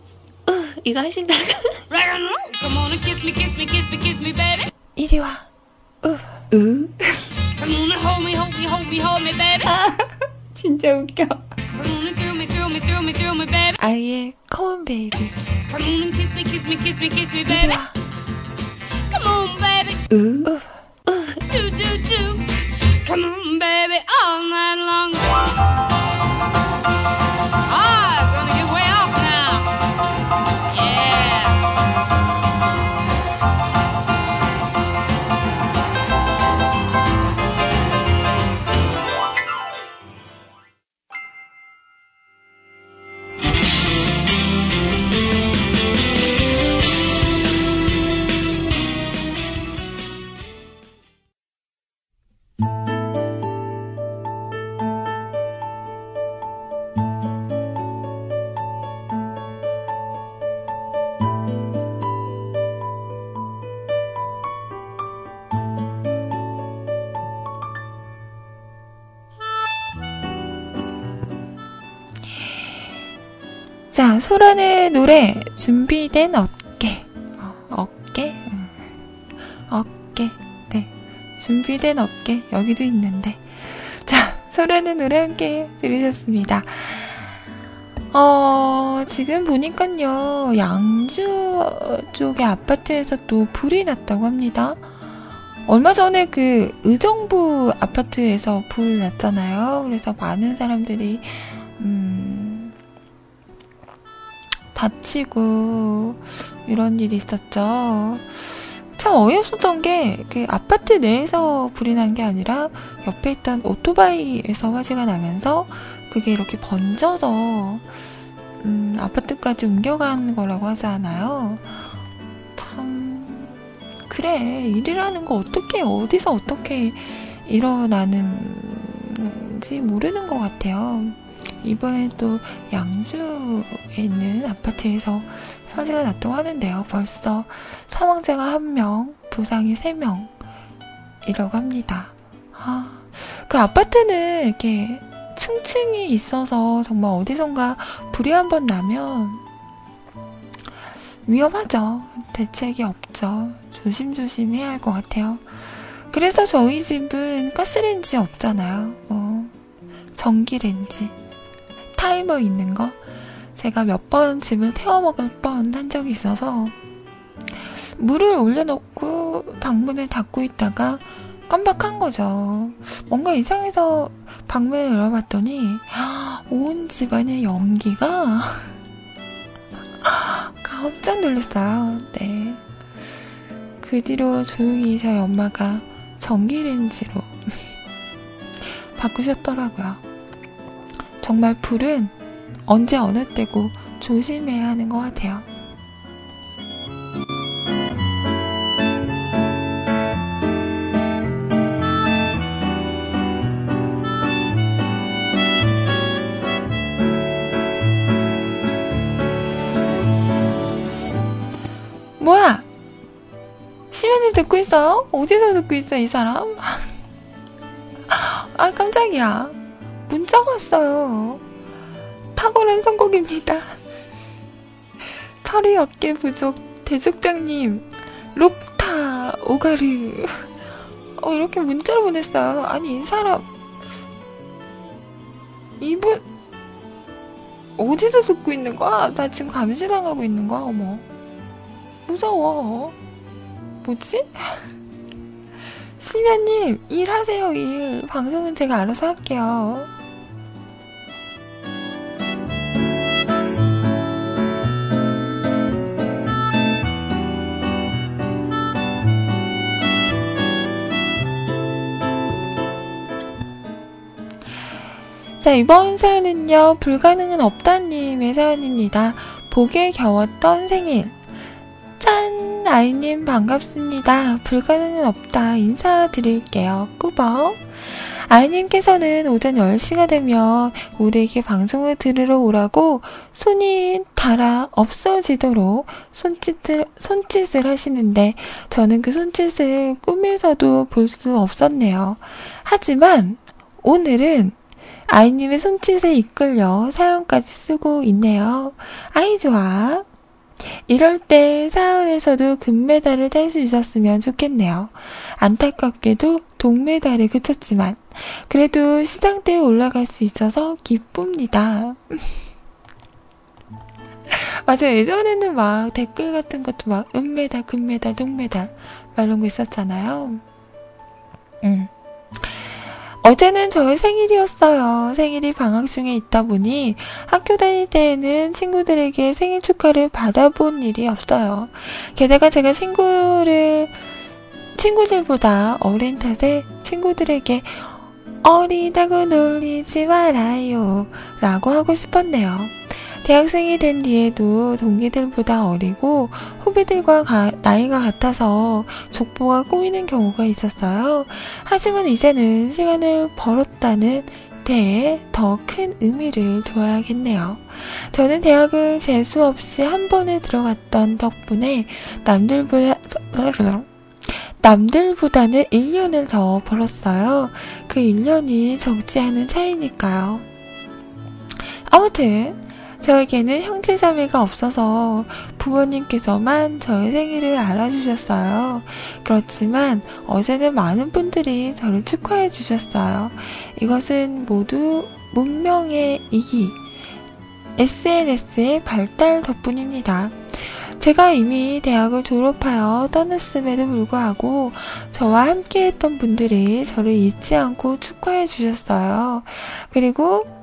으. 이거 하신다고? Rock and roll. Come on and kiss me, kiss me, kiss me, kiss me, baby. 이리 와. 으. 으. Come on and hold me, hold me, hold me, hold me, baby. 진짜 웃겨. Come on and thrill me, thrill me, thrill me, thrill me, baby. 아이의 컴온 베이비. Come on and kiss me, kiss me, kiss me, kiss me, 이리 baby. 와. Come on, baby. 으. do do do. Come on, baby, all night long. 소란의 노래 준비된 어깨. 어, 어깨? 음. 어깨. 네. 준비된 어깨. 여기도 있는데. 자, 소란의 노래 함께 들으셨습니다. 어, 지금 보니까요, 양주 쪽의 아파트에서 또 불이 났다고 합니다. 얼마 전에 그 의정부 아파트에서 불 났잖아요. 그래서 많은 사람들이, 음, 다치고 이런 일이 있었죠. 참 어이없었던 게 그 아파트 내에서 불이 난 게 아니라 옆에 있던 오토바이에서 화재가 나면서 그게 이렇게 번져서 음, 아파트까지 옮겨간 거라고 하잖아요. 참 그래 일이라는 거 어떻게 어디서 어떻게 일어나는지 모르는 것 같아요. 이번에 또 양주에 있는 아파트에서 화재가 났다고 하는데요. 벌써 사망자가 한 명, 부상이 세 명이라고 합니다. 아, 그 아파트는 이렇게 층층이 있어서 정말 어디선가 불이 한 번 나면 위험하죠. 대책이 없죠. 조심조심 해야 할 것 같아요. 그래서 저희 집은 가스레인지 없잖아요. 어, 전기레인지. 타이머 있는 거. 제가 몇번 집을 태워 먹을 뻔 한 적이 있어서 물을 올려놓고 방문을 닫고 있다가 깜박한 거죠. 뭔가 이상해서 방문을 열어봤더니 온 집안의 연기가 깜짝 놀랐어요. 네. 그 뒤로 조용히 저희 엄마가 전기레인지로 바꾸셨더라고요. 정말 불은 언제 어느 때고 조심해야 하는 것 같아요. 뭐야? 시면님 듣고 있어요? 어디서 듣고 있어, 이 사람? 아, 깜짝이야. 문자가 왔어요. 탁월한 선곡입니다. 털이 어깨 부족 대족장님, 록타 오가르. 어, 이렇게 문자를 보냈어요. 아니, 이 사람. 이분, 어디서 듣고 있는 거야? 나 지금 감시당하고 있는 거야? 어머. 무서워. 뭐지? 심연님, 일하세요, 일. 방송은 제가 알아서 할게요. 자, 이번 사연은요, 불가능은 없다님의 사연입니다. 복에 겨웠던 생일. 짠! 아이님 반갑습니다. 불가능은 없다. 인사드릴게요. 꾸벅. 아이님께서는 오전 10시가 되면 우리에게 방송을 들으러 오라고 손이 닳아 없어지도록 손짓을, 손짓을 하시는데 저는 그 손짓을 꿈에서도 볼 수 없었네요. 하지만 오늘은 아이님의 손짓에 이끌려 사연까지 쓰고 있네요. 아이 좋아. 이럴 때 사연에서도 금메달을 딸 수 있었으면 좋겠네요. 안타깝게도 동메달에 그쳤지만 그래도 시상대에 올라갈 수 있어서 기쁩니다. 맞아요. 예전에는 막 댓글 같은 것도 막 은메달, 금메달, 동메달 막 이런 거 있었잖아요. 음. 어제는 저의 생일이었어요. 생일이 방학 중에 있다 보니 학교 다닐 때에는 친구들에게 생일 축하를 받아본 일이 없어요. 게다가 제가 친구를, 친구들보다 어린 탓에 친구들에게 어리다고 놀리지 말아요. 라고 하고 싶었네요. 대학생이 된 뒤에도 동기들보다 어리고 후배들과 가- 나이가 같아서 족보가 꼬이는 경우가 있었어요. 하지만 이제는 시간을 벌었다는 데에 더 큰 의미를 둬야겠네요. 저는 대학을 재수 없이 한 번에 들어갔던 덕분에 남들보다 남들보다는 1년을 더 벌었어요. 그 1년이 적지 않은 차이니까요. 아무튼 저에게는 형제자매가 없어서 부모님께서만 저의 생일을 알아주셨어요. 그렇지만 어제는 많은 분들이 저를 축하해 주셨어요. 이것은 모두 문명의 이기, SNS의 발달 덕분입니다. 제가 이미 대학을 졸업하여 떠났음에도 불구하고 저와 함께 했던 분들이 저를 잊지 않고 축하해 주셨어요. 그리고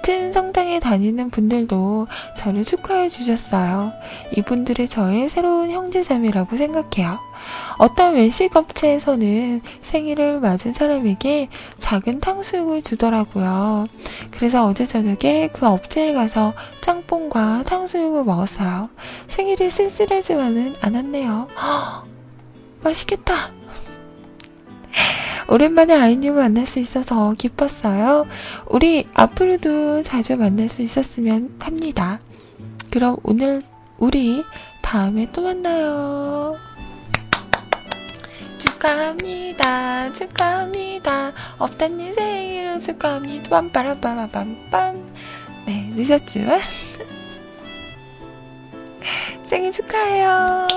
같은 성당에 다니는 분들도 저를 축하해 주셨어요. 이분들이 저의 새로운 형제자매라고 생각해요. 어떤 외식 업체에서는 생일을 맞은 사람에게 작은 탕수육을 주더라고요. 그래서 어제 저녁에 그 업체에 가서 짬뽕과 탕수육을 먹었어요. 생일이 쓸쓸하지만은 않았네요. 헉, 맛있겠다. 오랜만에 아이님을 만날 수 있어서 기뻤어요. 우리 앞으로도 자주 만날 수 있었으면 합니다. 그럼 오늘 우리 다음에 또 만나요. 축하합니다. 축하합니다. 업다님 생일을 축하합니다. 빰빠라빠라빰빰. 네, 늦었지만. 생일 축하해요.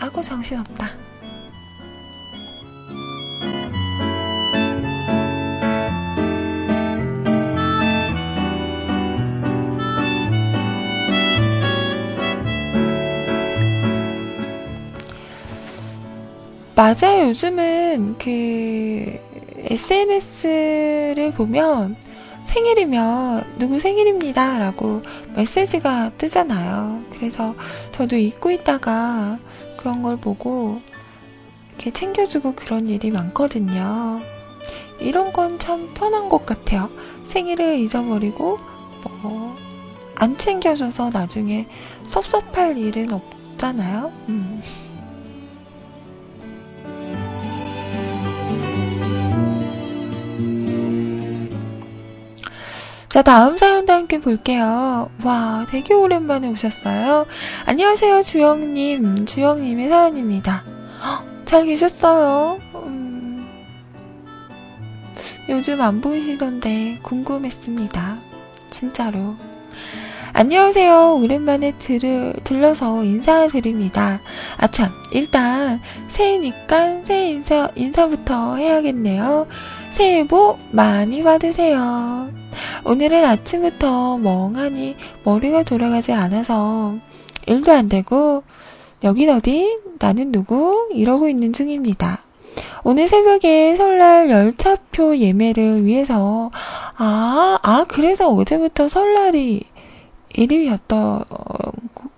아고 정신없다. 맞아요. 요즘은 그 SNS를 보면 생일이면 누구 생일입니다. 라고 메시지가 뜨잖아요. 그래서 저도 잊고 있다가 그런 걸 보고 이렇게 챙겨주고 그런 일이 많거든요. 이런 건 참 편한 것 같아요. 생일을 잊어버리고 뭐 안 챙겨줘서 나중에 섭섭할 일은 없잖아요. 음. 자, 다음 사연도 함께 볼게요. 와, 되게 오랜만에 오셨어요. 안녕하세요, 주영님. 주영님의 사연입니다. 헉, 잘 계셨어요? 음, 요즘 안 보이시던데 궁금했습니다. 진짜로. 안녕하세요. 오랜만에 들, 들러서 인사드립니다. 아참, 일단 새해니까 새해 인사, 인사부터 해야겠네요. 새해 복 많이 받으세요. 오늘은 아침부터 멍하니 머리가 돌아가지 않아서 일도 안 되고 여긴 어디? 나는 누구? 이러고 있는 중입니다. 오늘 새벽에 설날 열차표 예매를 위해서 아, 아 그래서 어제부터 설날이 1위였던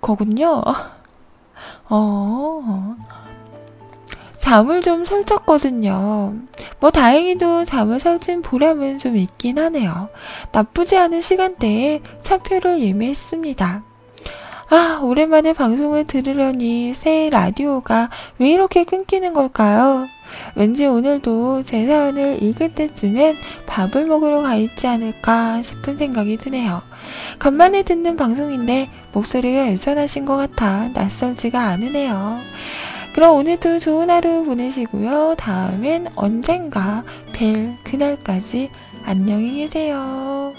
거군요. 어. 잠을 좀 설쳤거든요. 뭐 다행히도 잠을 설친 보람은 좀 있긴 하네요. 나쁘지 않은 시간대에 차표를 예매했습니다. 아, 오랜만에 방송을 들으려니 새 라디오가 왜 이렇게 끊기는 걸까요? 왠지 오늘도 제 사연을 읽을 때쯤엔 밥을 먹으러 가 있지 않을까 싶은 생각이 드네요. 간만에 듣는 방송인데 목소리가 여전하신 것 같아 낯설지가 않으네요. 그럼 오늘도 좋은 하루 보내시고요. 다음엔 언젠가 뵐 그날까지 안녕히 계세요.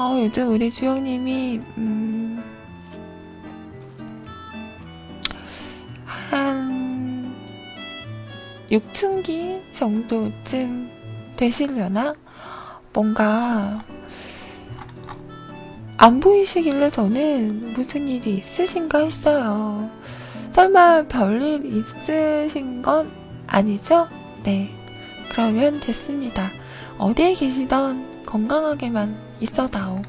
어, 요즘 우리 주영님이, 음, 한, 6층기 정도쯤 되시려나? 뭔가, 안 보이시길래 저는 무슨 일이 있으신가 했어요. 설마 별일 있으신 건 아니죠? 네. 그러면 됐습니다. 어디에 계시던 건강하게만 있어다오.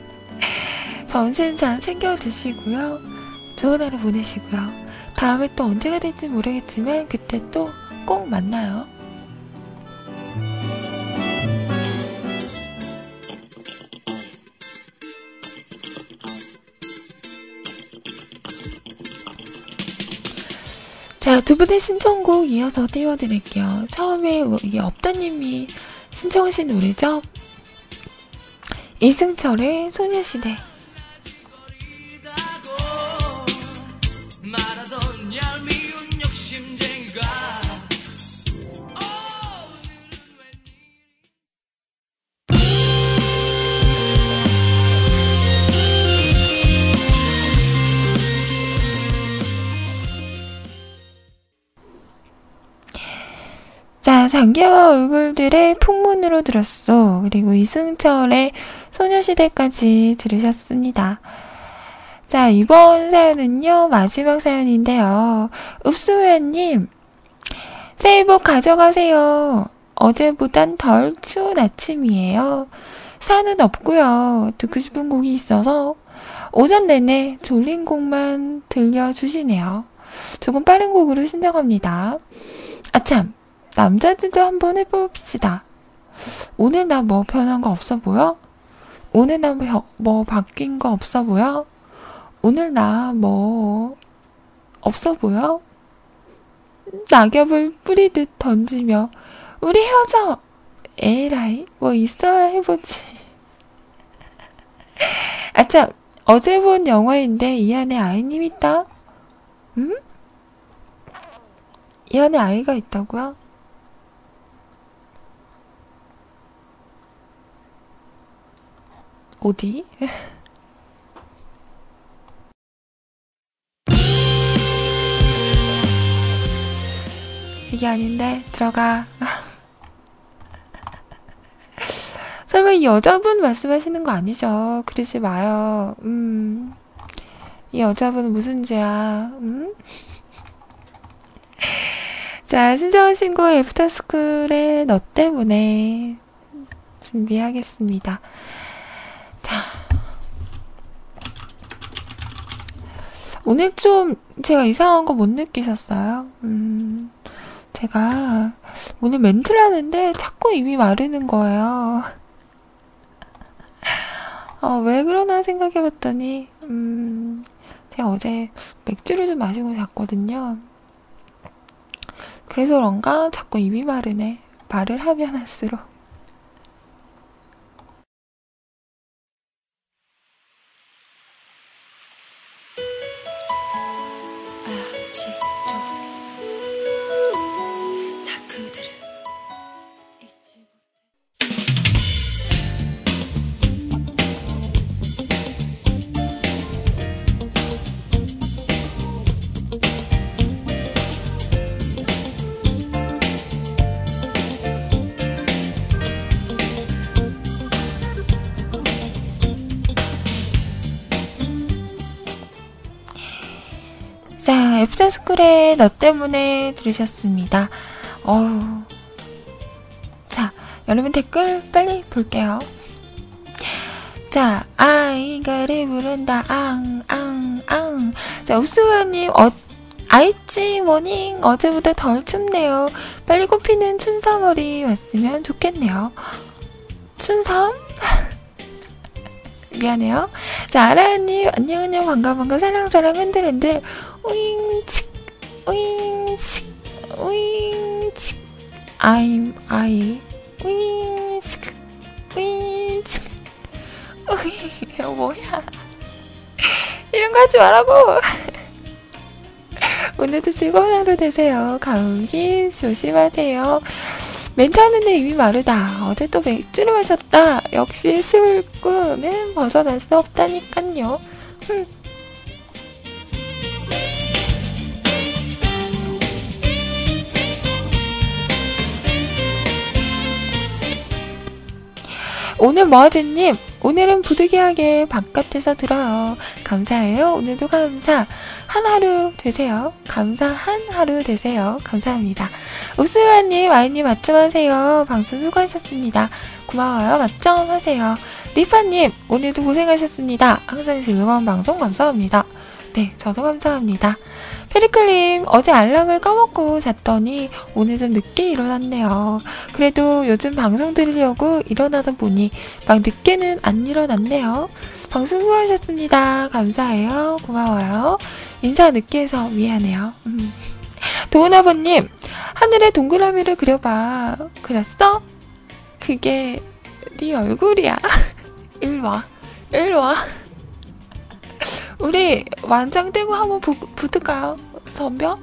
점심 잘 챙겨 드시고요. 좋은 하루 보내시고요. 다음에 또 언제가 될지 모르겠지만 그때 또 꼭 만나요. 자, 두 분의 신청곡 이어서 띄워드릴게요. 처음에 우리 없다님이 신청하신 노래죠? 이승철의 소녀시대. 장기와 얼굴들의 풍문으로 들었어. 그리고 이승철의 소녀시대까지 들으셨습니다. 자, 이번 사연은요, 마지막 사연인데요. 읍수회원님, 새해 복 가져가세요. 어제보단 덜 추운 아침이에요. 산은 없고요. 듣고 싶은 곡이 있어서 오전 내내 졸린 곡만 들려주시네요. 조금 빠른 곡으로 신청합니다. 아참, 남자들도 한번 해봅시다. 오늘 나 뭐 변한 거 없어 보여? 오늘 나 뭐 바뀐 거 없어 보여? 오늘 나 뭐 없어 보여? 낙엽을 뿌리듯 던지며 우리 헤어져! 에라이 뭐 있어야 해보지. 아참 어제 본 영화인데 이 안에 아이님 있다? 음? 이 안에 아이가 있다고요? 어디? 이게 아닌데 들어가. 설마 이 여자분 말씀하시는 거 아니죠? 그러지 마요. 음. 이 여자분은 무슨 죄야? 음? 자, 거 애프터스쿨의 너 때문에 준비하겠습니다. 자. 오늘 좀 제가 이상한 거 못 느끼셨어요? 음, 제가 오늘 멘트를 하는데 자꾸 입이 마르는 거예요. 어, 왜 그러나 생각해봤더니, 음, 제가 어제 맥주를 좀 마시고 잤거든요. 그래서 그런가 자꾸 입이 마르네. 말을 하면 할수록. 쿨의 너 때문에 들으셨습니다. 어우. 자, 여러분 댓글 빨리 볼게요. 자, 아이가를 부른다, 앙, 앙, 앙. 자, 우수원님, 어, 아이찌 모닝 어제보다 덜 춥네요. 빨리 꽃피는 춘삼월이 왔으면 좋겠네요. 춘삼? 미안해요. 자, 아라님, 안녕, 안녕, 반가, 반가, 사랑, 사랑, 흔들, 흔들. 오잉 칙, 오잉칙, 오잉칙. I'm, I. 오잉칙, 오잉칙. 오잉, 뭐야. 이런 거 하지 말라고! 오늘도 즐거운 하루 되세요. 감기 조심하세요. 멘트 하는데 입이 마르다. 어제 또 맥주를 마셨다. 역시 술꾼은 벗어날 수 없다니깐요. 흠. 오늘 머즈님, 오늘은 부득이하게 바깥에서 들어요. 감사해요. 오늘도 감사. 한 하루 되세요. 감사한 하루 되세요. 감사합니다. 우수연님, 아이님 맞점 하세요. 방송 수고하셨습니다. 고마워요. 맞점 하세요. 리파님, 오늘도 고생하셨습니다. 항상 즐거운 방송 감사합니다. 네, 저도 감사합니다. 페리클님, 어제 알람을 까먹고 잤더니 오늘 좀 늦게 일어났네요. 그래도 요즘 방송 들으려고 일어나다 보니 막 늦게는 안 일어났네요. 방송 수고하셨습니다. 감사해요. 고마워요. 인사 늦게 해서 미안해요. 음. 도은아버님, 하늘에 동그라미를 그려봐. 그렸어? 그게 네 얼굴이야. 일 와. 일 와. 우리 완장 떼고 한번 부, 붙을까요? 덤벼?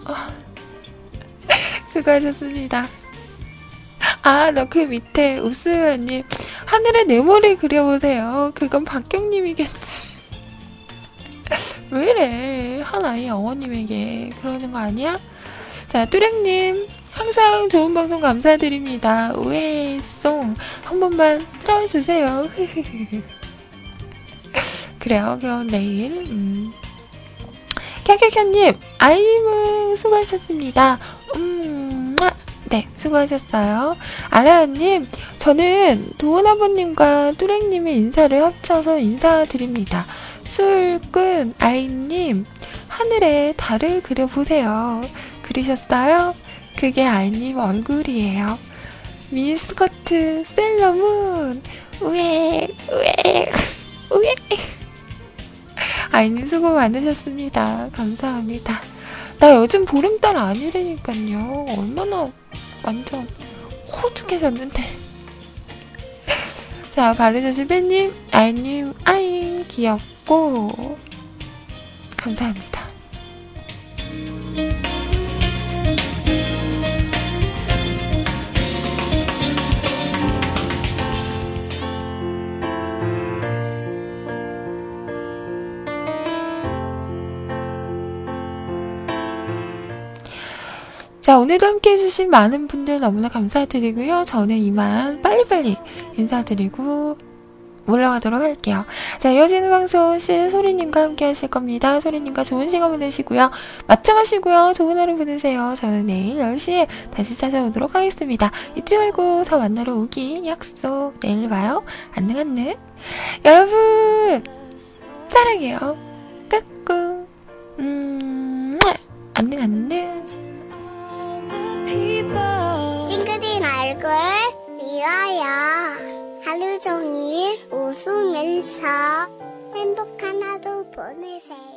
수고하셨습니다. 아, 너그 밑에 우수연님 하늘에 네모를 그려보세요. 그건 박경님이겠지. 왜 이래? 한 아이 어머님에게 그러는 거 아니야? 자, 뚜렉님 항상 좋은 방송 감사드립니다. 우에송 한 번만 틀어주세요. 그래요. 그럼 내일 음. 캬캬캬님 아이님 수고하셨습니다. 음, 네, 수고하셨어요. 아라님, 저는 도훈 아버님과 뚜렉님의 인사를 합쳐서 인사드립니다. 술꾼 아이님, 하늘에 달을 그려보세요. 그리셨어요? 그게 아이님 얼굴이에요. 미니스커트 셀러문, 우에, 우에, 우에. 아이님 수고 많으셨습니다. 감사합니다. 나 요즘 보름달 아니라니까요. 얼마나 완전 호죽해졌는데. 자, 바르저시 팬님, 아이님, 아이, 귀엽고, 감사합니다. 자, 오늘도 함께 해주신 많은 분들 너무나 감사드리고요. 저는 이만 빨리빨리 인사드리고 올라가도록 할게요. 자, 이어지는 방송 신 소리님과 함께 하실 겁니다. 소리님과 좋은 시간 보내시고요. 맞짱하시고요. 좋은 하루 보내세요. 저는 내일 10시에 다시 찾아오도록 하겠습니다. 잊지 말고 저 만나러 오기 약속. 내일 봐요. 안녕, 안녕. 여러분, 사랑해요. 까꿍. 음, 안녕, 안녕. 찡그린 얼굴 미워요. 하루 종일 웃으면서 행복한 하루 보내세요.